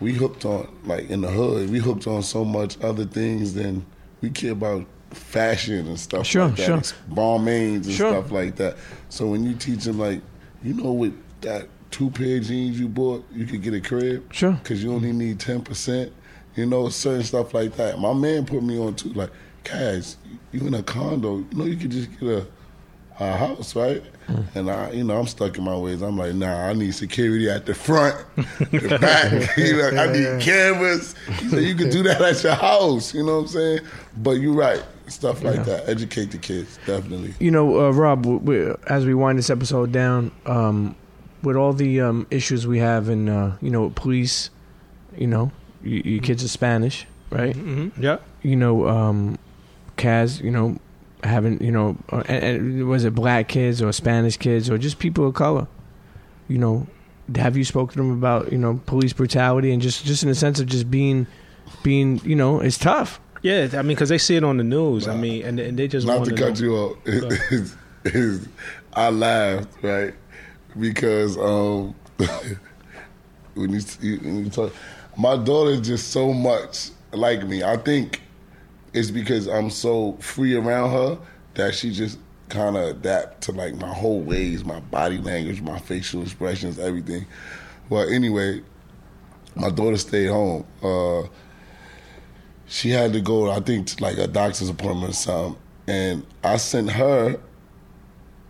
we hooked on like in the hood, we hooked on so much other things than we care about fashion and stuff Sure, like that, sure. Balmains and Sure. stuff like that. So when you teach them, like, you know, with that two pair of jeans you bought, you could get a crib. Sure. Because you only need ten percent. You know, certain stuff like that. My man put me on too. Like, Kaz, you in a condo? You know, you could just get a a house, right? And I, you know, I'm stuck in my ways. I'm like, nah, I need security at the front, the back. you know, I need cameras. He said, you can do that at your house. You know what I'm saying? But you're right. Stuff like that. Educate the kids, definitely. You know, uh, Rob, w we, as we wind this episode down, um, with all the um, issues we have in, uh, you know, police, you know, y- your kids are Spanish, right? Mm-hmm. Yeah. You know, um, Kaz, you know, having, you know, uh, and, and was it black kids or Spanish kids or just people of color? You know, have you spoken to them about, you know, police brutality and just, just in the sense of just being, being, you know, it's tough. Yeah, I mean, because they see it on the news. I mean, and, and they just Not to to cut know. you off, is, is I laughed right because um, when you, you, when you talk, my daughter is just so much like me. I think it's because I'm so free around her that she just kind of adapt to like my whole ways, my body language, my facial expressions, everything. Well, anyway, my daughter stayed home. Uh, she had to go, I think, to like a doctor's appointment or something. And I sent her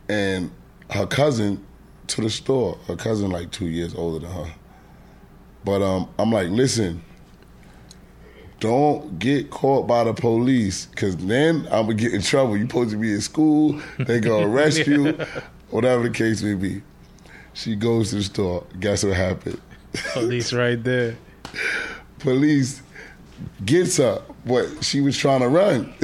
and her cousin to the store. Her cousin, like two years older than her. But um, I'm like, listen, don't get caught by the police, because then I'm to get in trouble. you supposed to be in school, they to arrest you, whatever the case may be. She goes to the store. Guess what happened? Police right there. police gets her, but she was trying to run.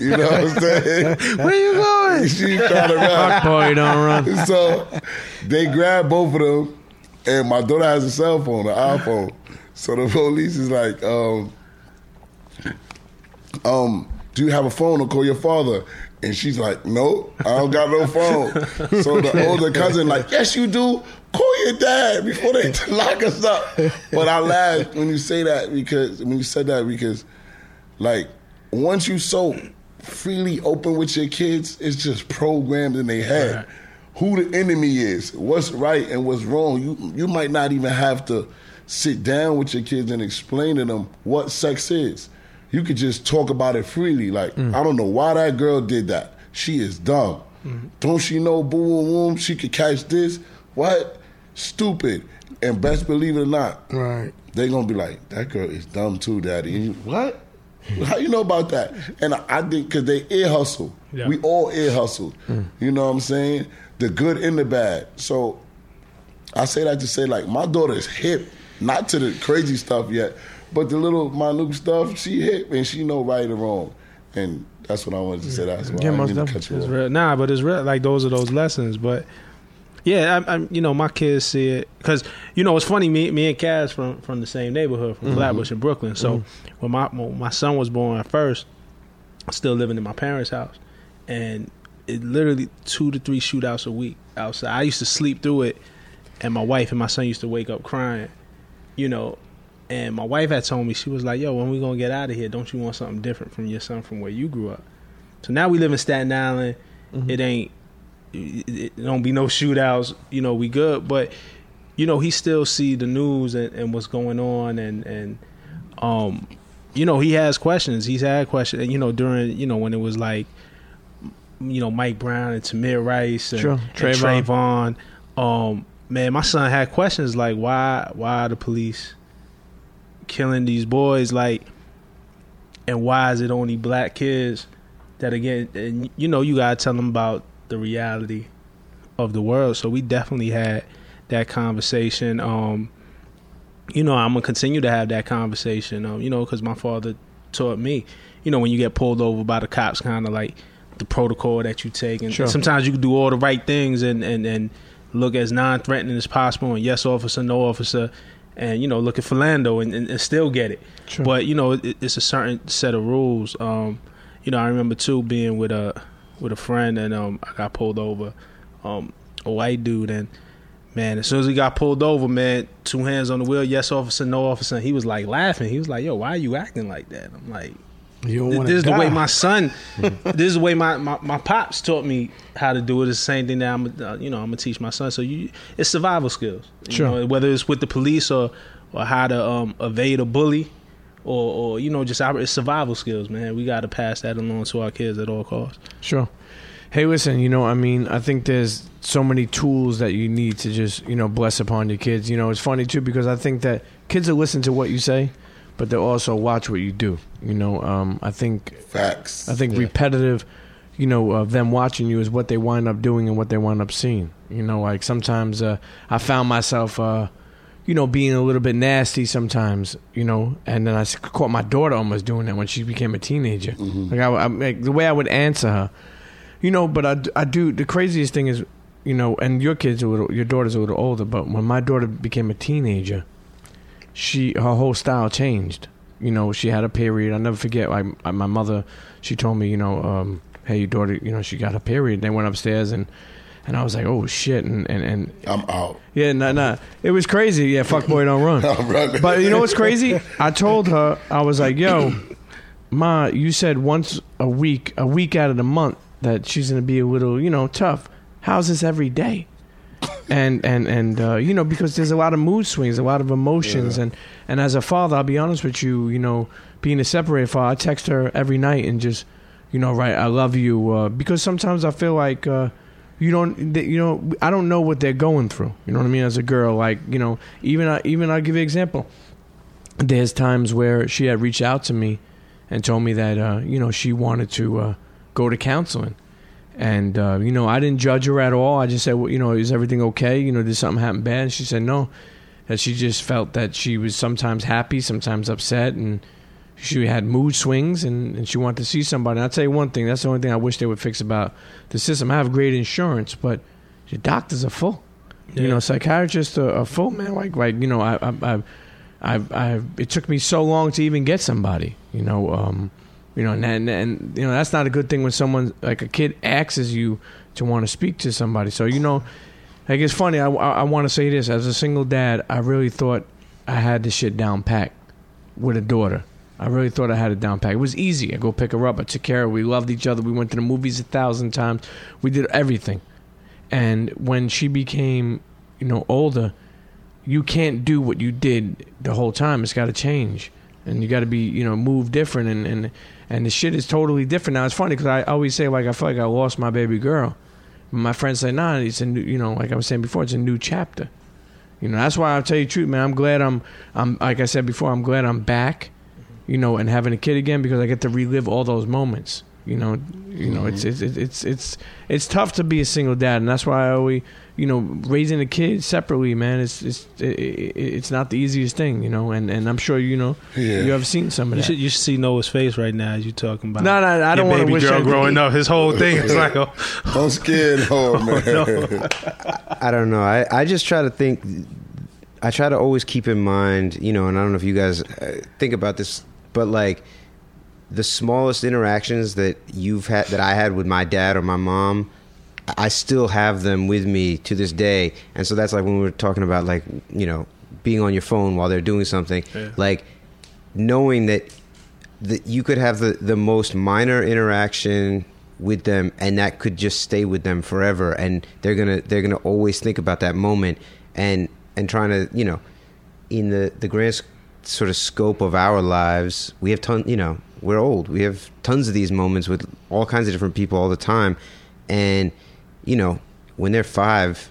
you know what I'm saying? Where you going? She's trying to run. Boy, don't run. So they grab both of them, and my daughter has a cell phone, an iPhone. So the police is like, um, um, do you have a phone to call your father? And she's like, no, I don't got no phone. So the older cousin like, yes, you do. Call your dad before they lock us up. But I laughed when you say that because when you said that because, like, once you so freely open with your kids, it's just programmed in their head who the enemy is, what's right and what's wrong. You you might not even have to sit down with your kids and explain to them what sex is. You could just talk about it freely. Like, mm. I don't know why that girl did that. She is dumb. Mm-hmm. Don't she know boo boom boom? She could catch this. What? Stupid. And best believe it or not, Right. they gonna be like, that girl is dumb too, daddy. You, what? How you know about that? And I, I think because they ear hustle. Yeah. We all ear hustle. Mm. You know what I'm saying? The good and the bad. So I say that to say like my daughter is hip, not to the crazy stuff yet, but the little minute stuff she hit, and she know right or wrong. And that's what I wanted to say. That's why Yeah, I most didn't mean to cut you It's off. real. Nah, but it's real. Like those are those lessons. But yeah, I, I'm. You know, my kids see it because you know it's funny. Me, me and Kaz from from the same neighborhood from mm-hmm. Flatbush in Brooklyn. So mm-hmm. when my when my son was born at first, still living in my parents' house, and it literally two to three shootouts a week outside. I used to sleep through it, and my wife and my son used to wake up crying. You know. And my wife had told me she was like, "Yo, when we gonna get out of here? Don't you want something different from your son from where you grew up?" So now we live in Staten Island. It ain't. It, it don't be no shootouts. You know, we good, but you know he still see the news and, and what's going on, and and um, you know he has questions. He's had questions. You know during you know when it was like, you know Mike Brown and Tamir Rice and, Sure. and Trayvon. Trayvon. Um, man, my son had questions like why why the police killing these boys like, and why is it only black kids? that again and you know you gotta tell them about the reality of the world so we definitely had that conversation um you know i'm gonna continue to have that conversation um you know because my father taught me you know when you get pulled over by the cops kind of like the protocol that you take and Sure. sometimes you can do all the right things and and and look as non-threatening as possible and yes officer no officer and you know look at Philando and, and, and still get it Sure. but you know it, it's a certain set of rules um you know, I remember too being with a with a friend and um I got pulled over, um, a white dude and man, as soon as he got pulled over, man, two hands on the wheel, yes officer, no officer, and he was like laughing. He was like, Yo, why are you acting like that? I'm like, This is to the way my son. this is the way my, my, my pops taught me how to do it. It's the same thing that I'm uh, you know I'm gonna teach my son. So you it's survival skills. You Sure. know, whether it's with the police or or how to um, evade a bully. Or, or you know, just our it's survival skills, man. We got to pass that along to our kids at all costs. Sure. Hey, listen, you know, I mean, I think there's so many tools that you need to just, you know, bless upon your kids. You know, it's funny too because I think that kids will listen to what you say, but they'll also watch what you do. You know, um, I think Facts. I think repetitive, you know, of them watching you is what they wind up doing and what they wind up seeing. You know, like sometimes uh, I found myself, uh, you know, being a little bit nasty sometimes, you know, and then I caught my daughter almost doing that when she became a teenager. Like, I, I, like the way I would answer her, you know, but I, I do. The craziest thing is, you know, and your kids are a little, your daughter's a little older, but when my daughter became a teenager, she her whole style changed. You know, she had a period. I never forget. Like uh, my mother, she told me, you know, um, hey, your daughter, you know, she got her period. They went upstairs and. And I was like, "Oh shit!" And and, and I'm out. yeah, nah, nah, it was crazy. Yeah, fuck boy, don't run. Running. But you know what's crazy? I told her I was like, "Yo, ma, you said once a week, a week out of the month that she's gonna be a little, you know, tough. How's this every day?" And and and uh, you know because there's a lot of mood swings, a lot of emotions, and and as a father, I'll be honest with you, you know, being a separated father, I text her every night and just, you know, write "I love you" uh, because sometimes I feel like. Uh, you don't you know i don't know what they're going through. You know what i mean? As a girl like you know even I, even i'll give you an example. There's times where she had reached out to me and told me that uh, you know she wanted to uh, go to counseling and uh, you know i didn't judge her at all i just said well, you know is everything okay you know did something happen bad and she said no that she just felt that she was sometimes happy sometimes upset and she had mood swings and, and she wanted to see somebody. And I'll tell you one thing, that's the only thing I wish they would fix about the system. I have great insurance, but your doctors are full. You know, psychiatrists are, are full, man. Like, like you know, I, I, I, I, I, it took me so long to even get somebody. You know, um, you know, and, and and you know that's not a good thing when someone like a kid asks you to want to speak to somebody. So you know, like it's funny. I, I, I want to say this as a single dad. I really thought I had this shit down pat with a daughter. I really thought I had it down pat. It was easy. I go pick her up. I took care of her. We loved each other. We went to the movies a thousand times. We did everything. And when she became, you know, older, you can't do what you did the whole time. It's got to change, and you got to be, you know, move different. And and and the shit is totally different now. It's funny because I always say like I feel like I lost my baby girl. My friends say, nah, it's a new, you know, like I was saying before, it's a new chapter. You know, that's why I'll tell you the truth, man. I'm glad I'm, I'm like I said before, I'm glad I'm back, you know, and having a kid again because I get to relive all those moments. You know, you know, it's mm-hmm. it's it's it's it's tough to be a single dad, and that's why I always, you know, raising a kid separately, man. It's it's it, it, it's not the easiest thing, you know, and and I'm sure you know Yeah. you have seen some of You that. should you should see Noah's face right now as you talking about. No, no, I don't wanna baby wish girl growing up. His whole thing is like, oh, Don't scare the whole man. I don't know. I, I just try to think. I try to always keep in mind, you know, and I don't know if you guys uh, think about this, but like the smallest interactions that you've had, that I had with my dad or my mom, I still have them with me to this day. And so that's like when we were talking about, like, you know, being on your phone while they're doing something, like knowing that that you could have the, the most minor interaction with them and that could just stay with them forever. And they're gonna they're gonna always think about that moment and and trying to you know in the the grand sort of scope of our lives we have ton you know we're old. We have tons of these moments with all kinds of different people all the time. And you know when they're five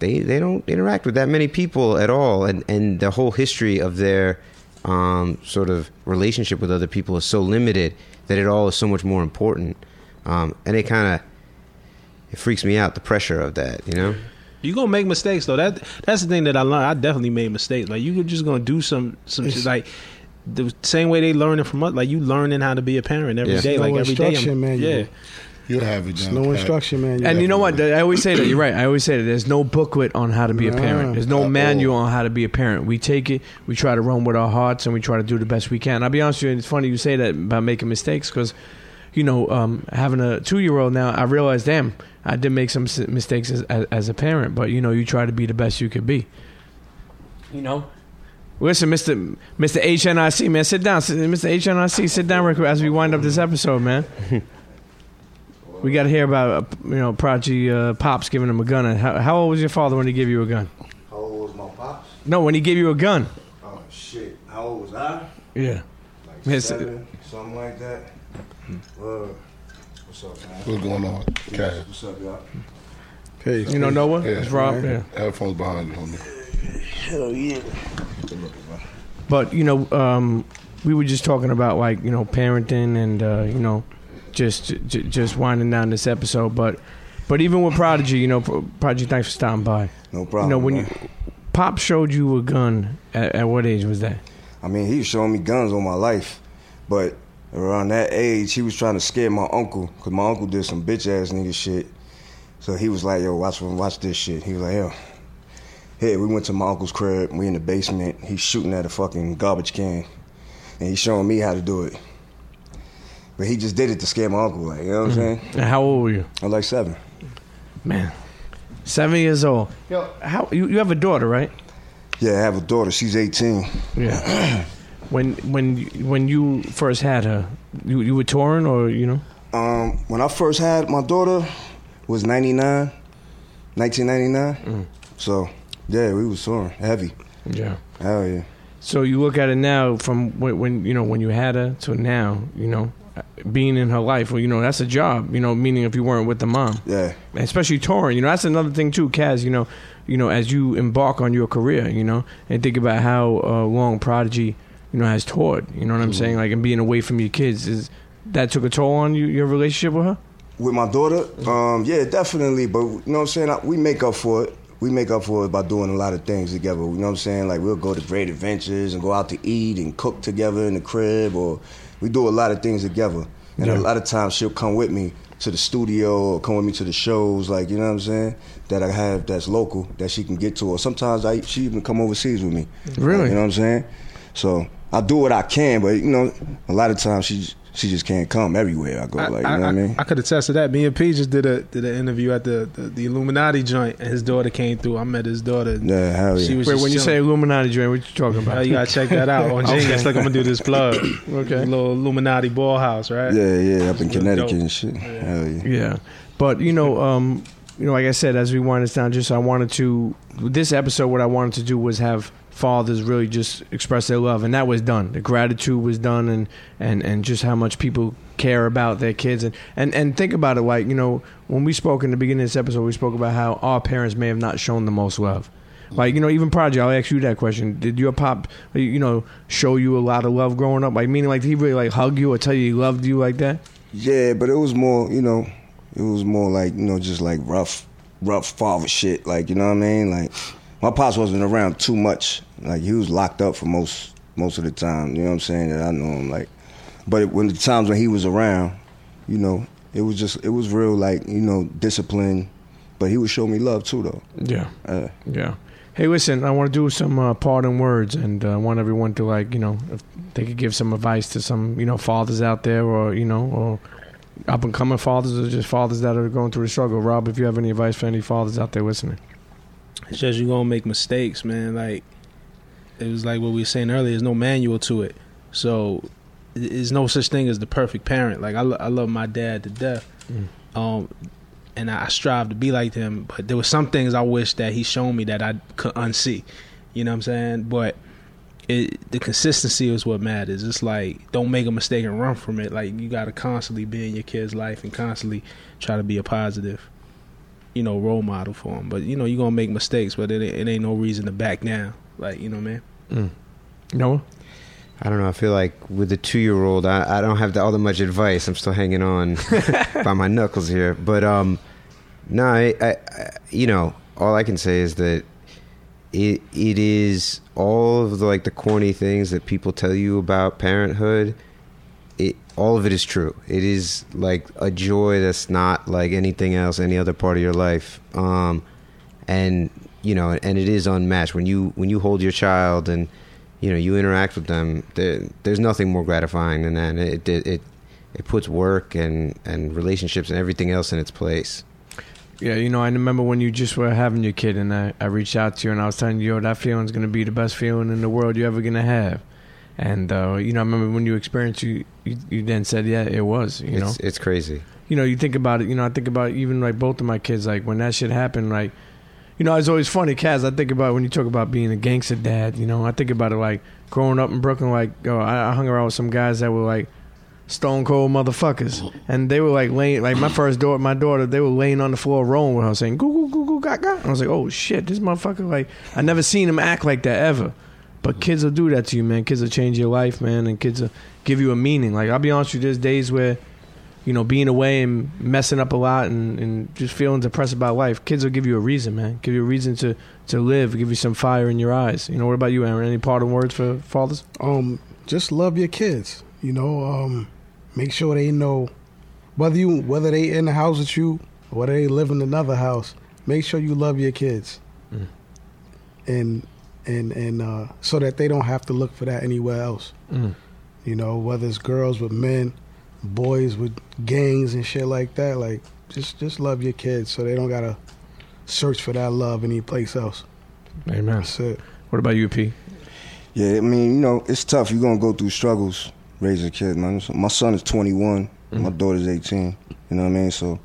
they they don't interact with that many people at all and and the whole history of their um, sort of relationship with other people is so limited that it all is so much more important um, and it kind of it freaks me out the pressure of that you know you gonna make mistakes though. That that's the thing that I learned. I definitely made mistakes. Like you could just gonna do some some shit, like the same way they learning from us. Like you learning how to be a parent every day. Yeah. Like No every day. instruction I'm- manual. Yeah. You'll have it down. no pat. instruction, man. And you know what? I always say that. You're right. I always say that. There's no booklet on how to be a parent. There's no manual all. on how to be a parent. We take it. We try to run with our hearts, and we try to do the best we can. I'll be honest with you. It's funny you say that about making mistakes because, you know, um, having a two year old now, I realize, damn, I did make some mistakes as, as, as a parent. But you know, you try to be the best you could be. You know, Listen, Mister Mister HNIC, man, sit down, Mister HNIC, sit down real quick as we wind up this episode, man. we got to hear about uh, you know Prodigy uh, pops giving him a gun. How, how old was your father when he gave you a gun? How old was my pops? No, when he gave you a gun. Oh shit. How old was I? Yeah. Like Yes. seven, something like that. Uh, what's up, man? What's going on? Cash. What's up, y'all? Peace. You know Noah? Yeah. It's Rob. Yeah. Headphones behind you, homie. Hell yeah. Good looking, man. But you know, um, we were just talking about like you know parenting and uh, you know just j- just winding down this episode. But but even with Prodigy, you know, Prodigy, thanks for stopping by. No problem. You know, when man. you Pop showed you a gun, at, at what age was that? I mean, he was showing me guns all my life, but around that age, he was trying to scare my uncle because my uncle did some bitch ass nigga shit. So he was like, "Yo, watch watch this shit." He was like, "Yo." Hey, we went to my uncle's crib. We in the basement. He's shooting at a fucking garbage can, and he's showing me how to do it. But he just did it to scare my uncle, like you know what I'm saying. And how old were you? I was like seven. Man, seven years old. Yo, how you, you have a daughter, right? Yeah, I have a daughter. She's 18. Yeah. when when you- when you first had her, you you were touring or you know? Um, when I first had my daughter, was 99, 1999. So yeah, we was touring heavy. Yeah. Hell yeah. So you look at it now from when, when you know when you had her to now, you know, being in her life. Well, you know that's a job. You know, meaning if you weren't with the mom, Yeah. especially touring. You know, that's another thing too, Kaz. You know, you know, as you embark on your career, you know, and think about how uh, long Prodigy, you know, has toured. You know what I'm saying? Like, and being away from your kids is that took a toll on you, your relationship with her. With my daughter, um, yeah, definitely. But you know what I'm saying? I- We make up for it. We make up for it by doing a lot of things together. You know what I'm saying? Like we'll go to Great Adventures and go out to eat and cook together in the crib, or we do a lot of things together. And Yeah. a lot of times she'll come with me to the studio or come with me to the shows, like you know what I'm saying, that I have that's local that she can get to. Or sometimes I she even come overseas with me. Really? you know what I'm saying? So I do what I can, but you know, a lot of times she she just can't come everywhere I go. Like you know what I mean? I could attest to that. Me and P just did a did an interview at the, the, the Illuminati joint, and his daughter came through. I met his daughter. Yeah, hell yeah. She was Wait, just when you say. Illuminati joint, what you talking Oh, about? you gotta check that out on Genius. Like I'm gonna do this plug. Okay. little Illuminati ball house, right? Yeah, yeah, up in Connecticut dope. and shit. Hell yeah. Yeah, but you know, um, you know, like I said, as we wind this down, just I wanted to this episode. What I wanted to do was have fathers really just express their love, and that was done. The gratitude was done, and and and just how much people care about their kids, and and and think about it. Like you know, when we spoke in the beginning of this episode, we spoke about how our parents may have not shown the most love. Like you know, even Prodigy, I'll ask you that question: Did your pop, you know, show you a lot of love growing up? Like meaning, like did he really like hug you or tell you he loved you like that? Yeah, but it was more, you know, it was more like, you know, just like rough, rough father shit. Like, you know what I mean? Like, my pops wasn't around too much. Like, he was locked up for most most of the time. You know what I'm saying? That I know him. Like, but when the times when he was around, you know, it was just, it was real, like, you know, discipline. But he would show me love too, though. Yeah. Uh, Yeah. Hey, listen, I want to do some uh, parting words, and uh, want everyone to like, you know, if they could give some advice to some, you know, fathers out there, or you know, or up and coming fathers, or just fathers that are going through the struggle. Rob, if you have any advice for any fathers out there listening, It's just you're gonna make mistakes, man. Like it was like what we were saying earlier. There's no manual to it, so there's no such thing as the perfect parent. Like I, lo- I love my dad to death, um, and I strive to be like him. But there were some things I wish that he showed me that I could unsee. You know what I'm saying? But it, the consistency is what matters. It's like don't make a mistake and run from it. Like you got to constantly be in your kid's life and constantly try to be a positive you know, role model for him. But you know, you're gonna make mistakes, but it, it ain't no reason to back down. Like you know, man. Noah. I don't know. I feel like with the two year old, I, I don't have all that much advice. I'm still hanging on by my knuckles here. But um, no, I, I, I, you know, all I can say is that it it is all of the like the corny things that people tell you about parenthood. It all of it is true. It is like a joy that's not like anything else, any other part of your life. Um, and you know, and it is unmatched when you when you hold your child and you know you interact with them. There, there's nothing more gratifying than that. It it it, it puts work and and relationships and everything else in its place. Yeah, you know, I remember when you just were having your kid, and I, I reached out to you, and I was telling you, yo, that feeling's gonna be the best feeling in the world you're ever gonna have. And uh, you know, I remember when you experienced, you, you you then said, yeah, it was. You know, it's, it's crazy. you know, you think about it. You know, I think about even like both of my kids. Like when that shit happened, like, you know, it's always funny, Kaz. I think about when you talk about being a gangster dad. You know, I think about it like growing up in Brooklyn. Like, oh, I, I hung around with some guys that were like stone cold motherfuckers, and they were like laying. Like my first daughter, my daughter, they were laying on the floor rolling with her, saying "goo goo goo goo gaga." I was like, oh shit, this motherfucker. Like, I never seen him act like that ever. But kids will do that to you, man. Kids will change your life, man, and kids will give you a meaning. Like I'll be honest with you, there's days where you know, being away and messing up a lot and, and just feeling depressed about life, kids will give you a reason, man. Give you a reason to, to live, give you some fire in your eyes. You know, what about you, Aaron? Any parting words for fathers? um, just love your kids. You know, um, make sure they know whether you whether they in the house with you or whether they live in another house. Make sure you love your kids, Mm. and and and uh, so that they don't have to look for that anywhere else. Mm. You know, whether it's girls with men, boys with gangs and shit like that. Like, just just love your kids so they don't gotta search for that love anyplace else. Amen. That's it. What about you, P? Yeah, I mean, you know, it's tough. You're gonna go through struggles raising kids, man. My son is 21, my daughter's 18. You know what I mean? So,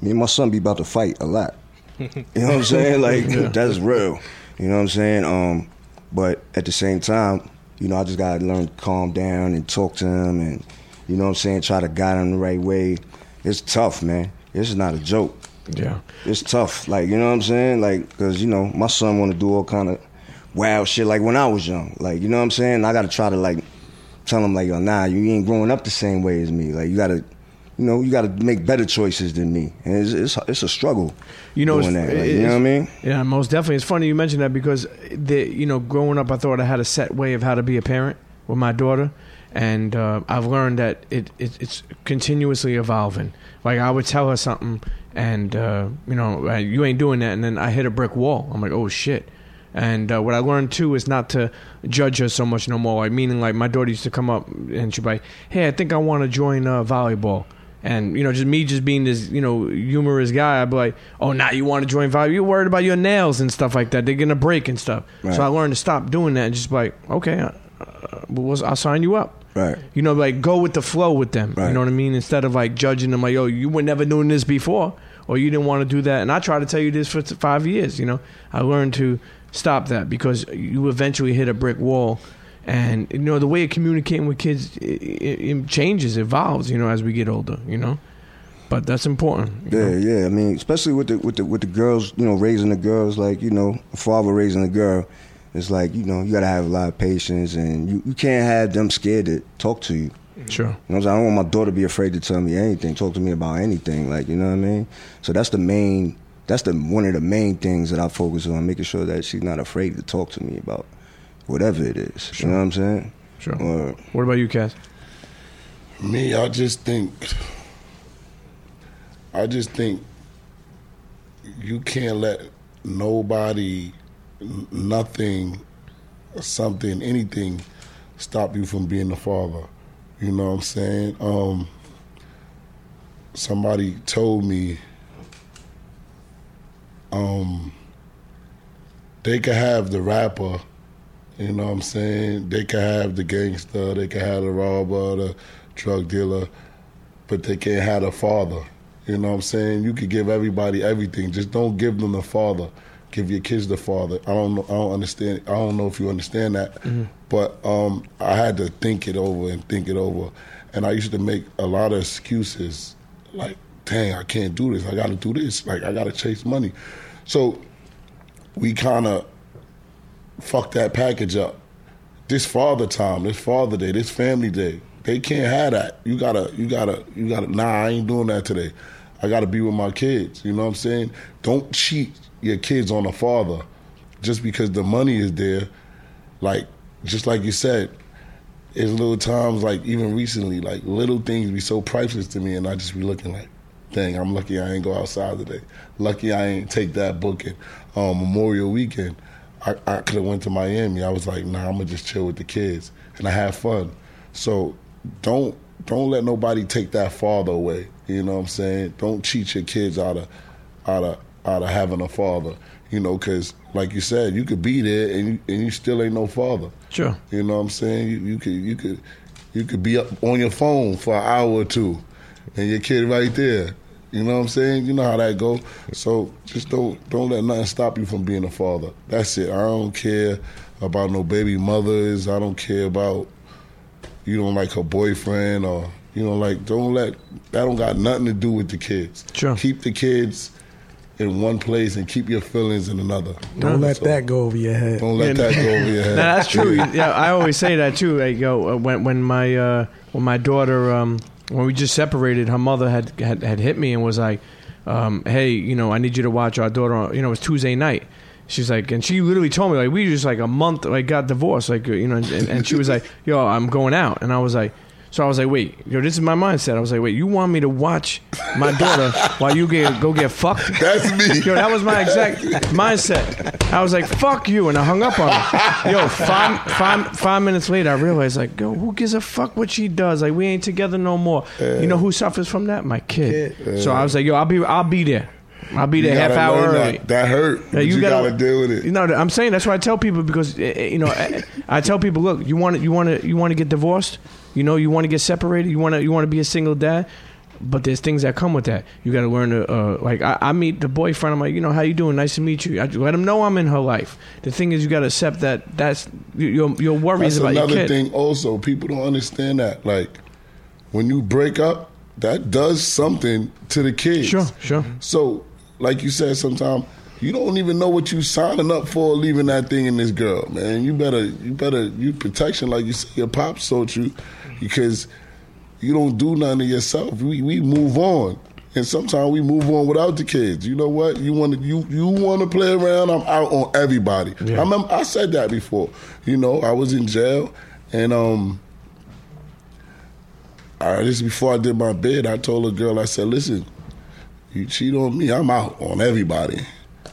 me and my son be about to fight a lot. You know what I'm saying? Like that's real. You know what I'm saying? Um, but at the same time, you know, I just gotta learn to calm down and talk to him, and you know what I'm saying, try to guide them the right way. It's tough, man. This is not a joke. Yeah. It's tough, like you know what I'm saying, like because you know my son want to do all kind of wild shit, like when I was young, like you know what I'm saying. I got to try to like tell him like, yo, nah, you ain't growing up the same way as me. Like you got to, you know, you got to make better choices than me, and it's it's, it's a struggle. You know, doing that, like, you know what I mean? Yeah, most definitely. It's funny you mentioned that because, the, you know, growing up, I thought I had a set way of how to be a parent with my daughter, and uh, I've learned that it, it it's continuously evolving. Like I would tell her something, and uh, you know, you ain't doing that, and then I hit a brick wall. I'm like, oh shit. And uh, what I learned too is not to judge her so much no more. Like meaning, like my daughter used to come up and she'd be like, "Hey, I think I want to join uh, volleyball." And you know, just me just being this you know humorous guy, I'd be like, "Oh, now you want to join volleyball? You're worried about your nails and stuff like that. They're gonna break and stuff." Right. So I learned to stop doing that and just be like, "Okay, uh, uh, I'll sign you up." Right. You know, like go with the flow with them. You know what I mean? Instead of like judging them, like, "Oh, you were never doing this before," or "You didn't want to do that." And I try to tell you this for five years. You know, I learned to stop that because you eventually hit a brick wall. And you know the way of communicating with kids it, it, it changes, evolves. You know, as we get older. You know, but that's important. Yeah, know? yeah. I mean, especially with the with the with the girls, you know, raising the girls, like you know, a father raising a girl. It's like you know, you gotta have a lot of patience, and you, you can't have them scared to talk to you. Mm-hmm. Sure. You know what I'm saying? I don't want my daughter to be afraid to tell me anything, talk to me about anything. Like, you know what I mean? So that's the main, that's the one of the main things that I focus on, making sure that she's not afraid to talk to me about whatever it is. You know what I'm saying? Sure. Or, What about you, Cass? Me, I just think, I just think you can't let nobody, n- nothing, something, anything stop you from being the father. You know what I'm saying? Um, somebody told me um, they could have the rapper, you know what I'm saying? They could have the gangster, they could have the robber, the drug dealer, but they can't have the father. You know what I'm saying? You could give everybody everything, just don't give them the father. Give your kids the father. I don't know. I don't understand. I don't know if you understand that, but um, I had to think it over and think it over, and I used to make a lot of excuses, like, "Dang, I can't do this. I got to do this. Like, I got to chase money." So we kind of fuck that package up. This father time, this father day, this family day, they can't have that. You gotta, you gotta, you gotta. Nah, I ain't doing that today. I gotta be with my kids. You know what I'm saying? Don't cheat your kids on a father just because the money is there. Like, just like you said, it's little times like even recently, like little things be so priceless to me, and I just be looking like, dang, I'm lucky I ain't go outside today. Lucky I ain't take that booking um, Memorial Weekend. I, I could have went to Miami. I was like, nah, I'm gonna just chill with the kids, and I have fun. So don't don't let nobody take that father away. You know what I'm saying? Don't cheat your kids out of out of out of having a father. You know, because like you said, you could be there and you, and you still ain't no father. Sure. You know what I'm saying? You, you could you could you could be up on your phone for an hour or two, and your kid right there. You know what I'm saying? You know how that go. So just don't don't let nothing stop you from being a father. That's it. I don't care about no baby mothers. I don't care about you don't like her boyfriend or you know like don't let that don't got nothing to do with the kids. Sure. Keep the kids in one place and keep your feelings in another. Don't let So, that go over your head. Don't let Yeah. that go over your head. No, that's true. Yeah, I always say that too. Like, yo, uh, when when my uh, when my daughter um, when we just separated, her mother had had, had hit me and was like, um, "Hey, you know, I need you to watch our daughter." You know, it was Tuesday night. She's like, and she literally told me like we just like a month like got divorced, like you know, and, and she was like, "Yo, I'm going out," and I was like. So I was like, wait, yo, this is my mindset. I was like, wait, you want me to watch my daughter while you get go get fucked? That's me. Yo, that was my exact mindset. I was like, "Fuck you," and I hung up on her. Yo, five, five, five minutes later, I realized, like, yo, who gives a fuck what she does? Like, we ain't together no more. you know who suffers from that? My kid. So I was like, yo, I'll be, I'll be there. I'll be there half hour early. That, that hurt. Yeah, but you, gotta, deal with it. You know, I'm saying that's why I tell people because eh, eh, you know I, I tell people, look, you want to, you want to, you want to get divorced. You know, you want to get separated. You want to, you want to be a single dad. But there's things that come with that. You got to learn to, uh, like, I, I meet the boyfriend. I'm like, you know, how you doing? Nice to meet you. I let him know I'm in her life. The thing is, you got to accept that. That's your your worries That's about your another kid. thing. Also, people don't understand that. Like when you break up, that does something to the kids. Sure, sure. So, like you said, sometimes you don't even know what you signing up for, leaving that thing in this girl, man. You better, you better, you protection, like you said, your pops taught you, because you don't do nothing to yourself. We we move on. And sometimes we move on without the kids. You know what? You want to you you want to play around. I'm out on everybody. I remember I said that before. You know, I was in jail, and um, I, this is before I did my bid. I told a girl, I said, "Listen, you cheat on me, I'm out on everybody.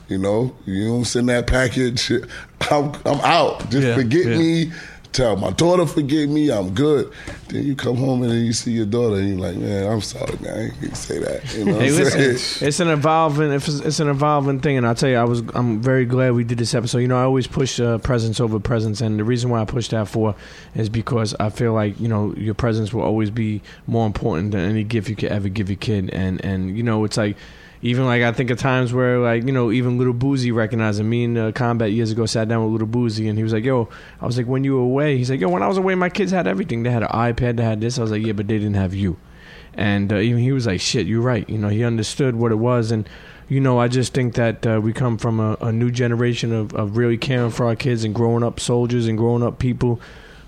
You know, you don't send that package, I'm, I'm out. Just Yeah, forget yeah. me. Tell my daughter forgive me. I'm good. Then you come home and then you see your daughter and you're like, man, I'm sorry, man. I ain't gonna say that. You know Hey, I'm saying? it's an evolving, it's, it's an evolving thing, and I'll tell you, I was, I'm very glad we did this episode. You know, I always push uh, presence over presents, and the reason why I push that for is because I feel like you know your presence will always be more important than any gift you could ever give your kid, and and you know, it's like. Even like I think of times where like you know even Lil Boosie recognizing me in uh, combat years ago sat down with Lil Boosie and he was like yo I was like when you were away? He's like yo when I was away my kids had everything. They had an iPad they had this. I was like yeah but they didn't have you. And uh, even he was like, "Shit, you're right." You know, he understood what it was, and you know, I just think that uh, we come from a, a new generation of, of really caring for our kids and growing up soldiers and growing up people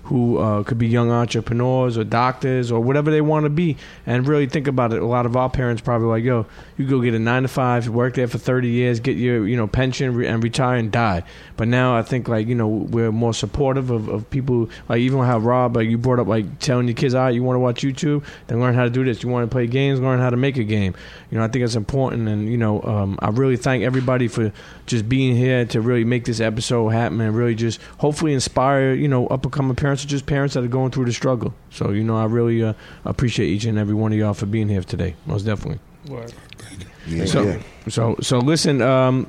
who uh, could be young entrepreneurs or doctors or whatever they want to be. And really think about it. A lot of our parents probably like, "Yo, you go get a nine to five, work there for thirty years, get your you know pension, re- and retire and die." But now I think like you know we're more supportive of, of people like even how Rob like you brought up like telling your kids, "All right, you want to watch YouTube, then learn how to do this. You want to play games, learn how to make a game." You know, I think it's important, and you know, um, I really thank everybody for just being here to really make this episode happen and really just hopefully inspire you know up and coming parents or just parents that are going through the struggle. So you know, I really uh, appreciate each and every one of y'all for being here today. Most definitely. Yeah, So, yeah. so, so listen. Um,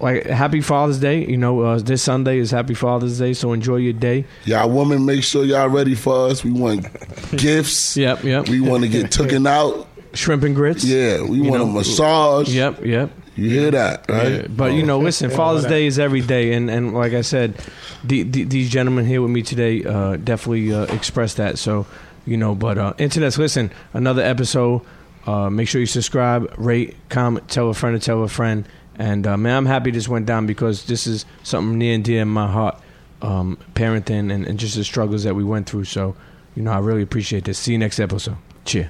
like Happy Father's Day. You know, uh, this Sunday is Happy Father's Day. So enjoy your day. Y'all women, make sure y'all ready for us. We want gifts. Yep, yep. We want to get taken out. Shrimp and grits. Yeah, we You want know, a massage. Yep, yep. You hear that, right? Yeah, but you know, listen, Father's Day is every day, and, and like I said, the, the, these gentlemen here with me today uh, definitely uh, express that. So you know, but uh, internets, listen, another episode. Uh, make sure you subscribe, rate, comment, tell a friend to tell a friend, and uh, man, I'm happy this went down because this is something near and dear in my heart, um, parenting and, and just the struggles that we went through. So you know, I really appreciate this. See you next episode. Chea.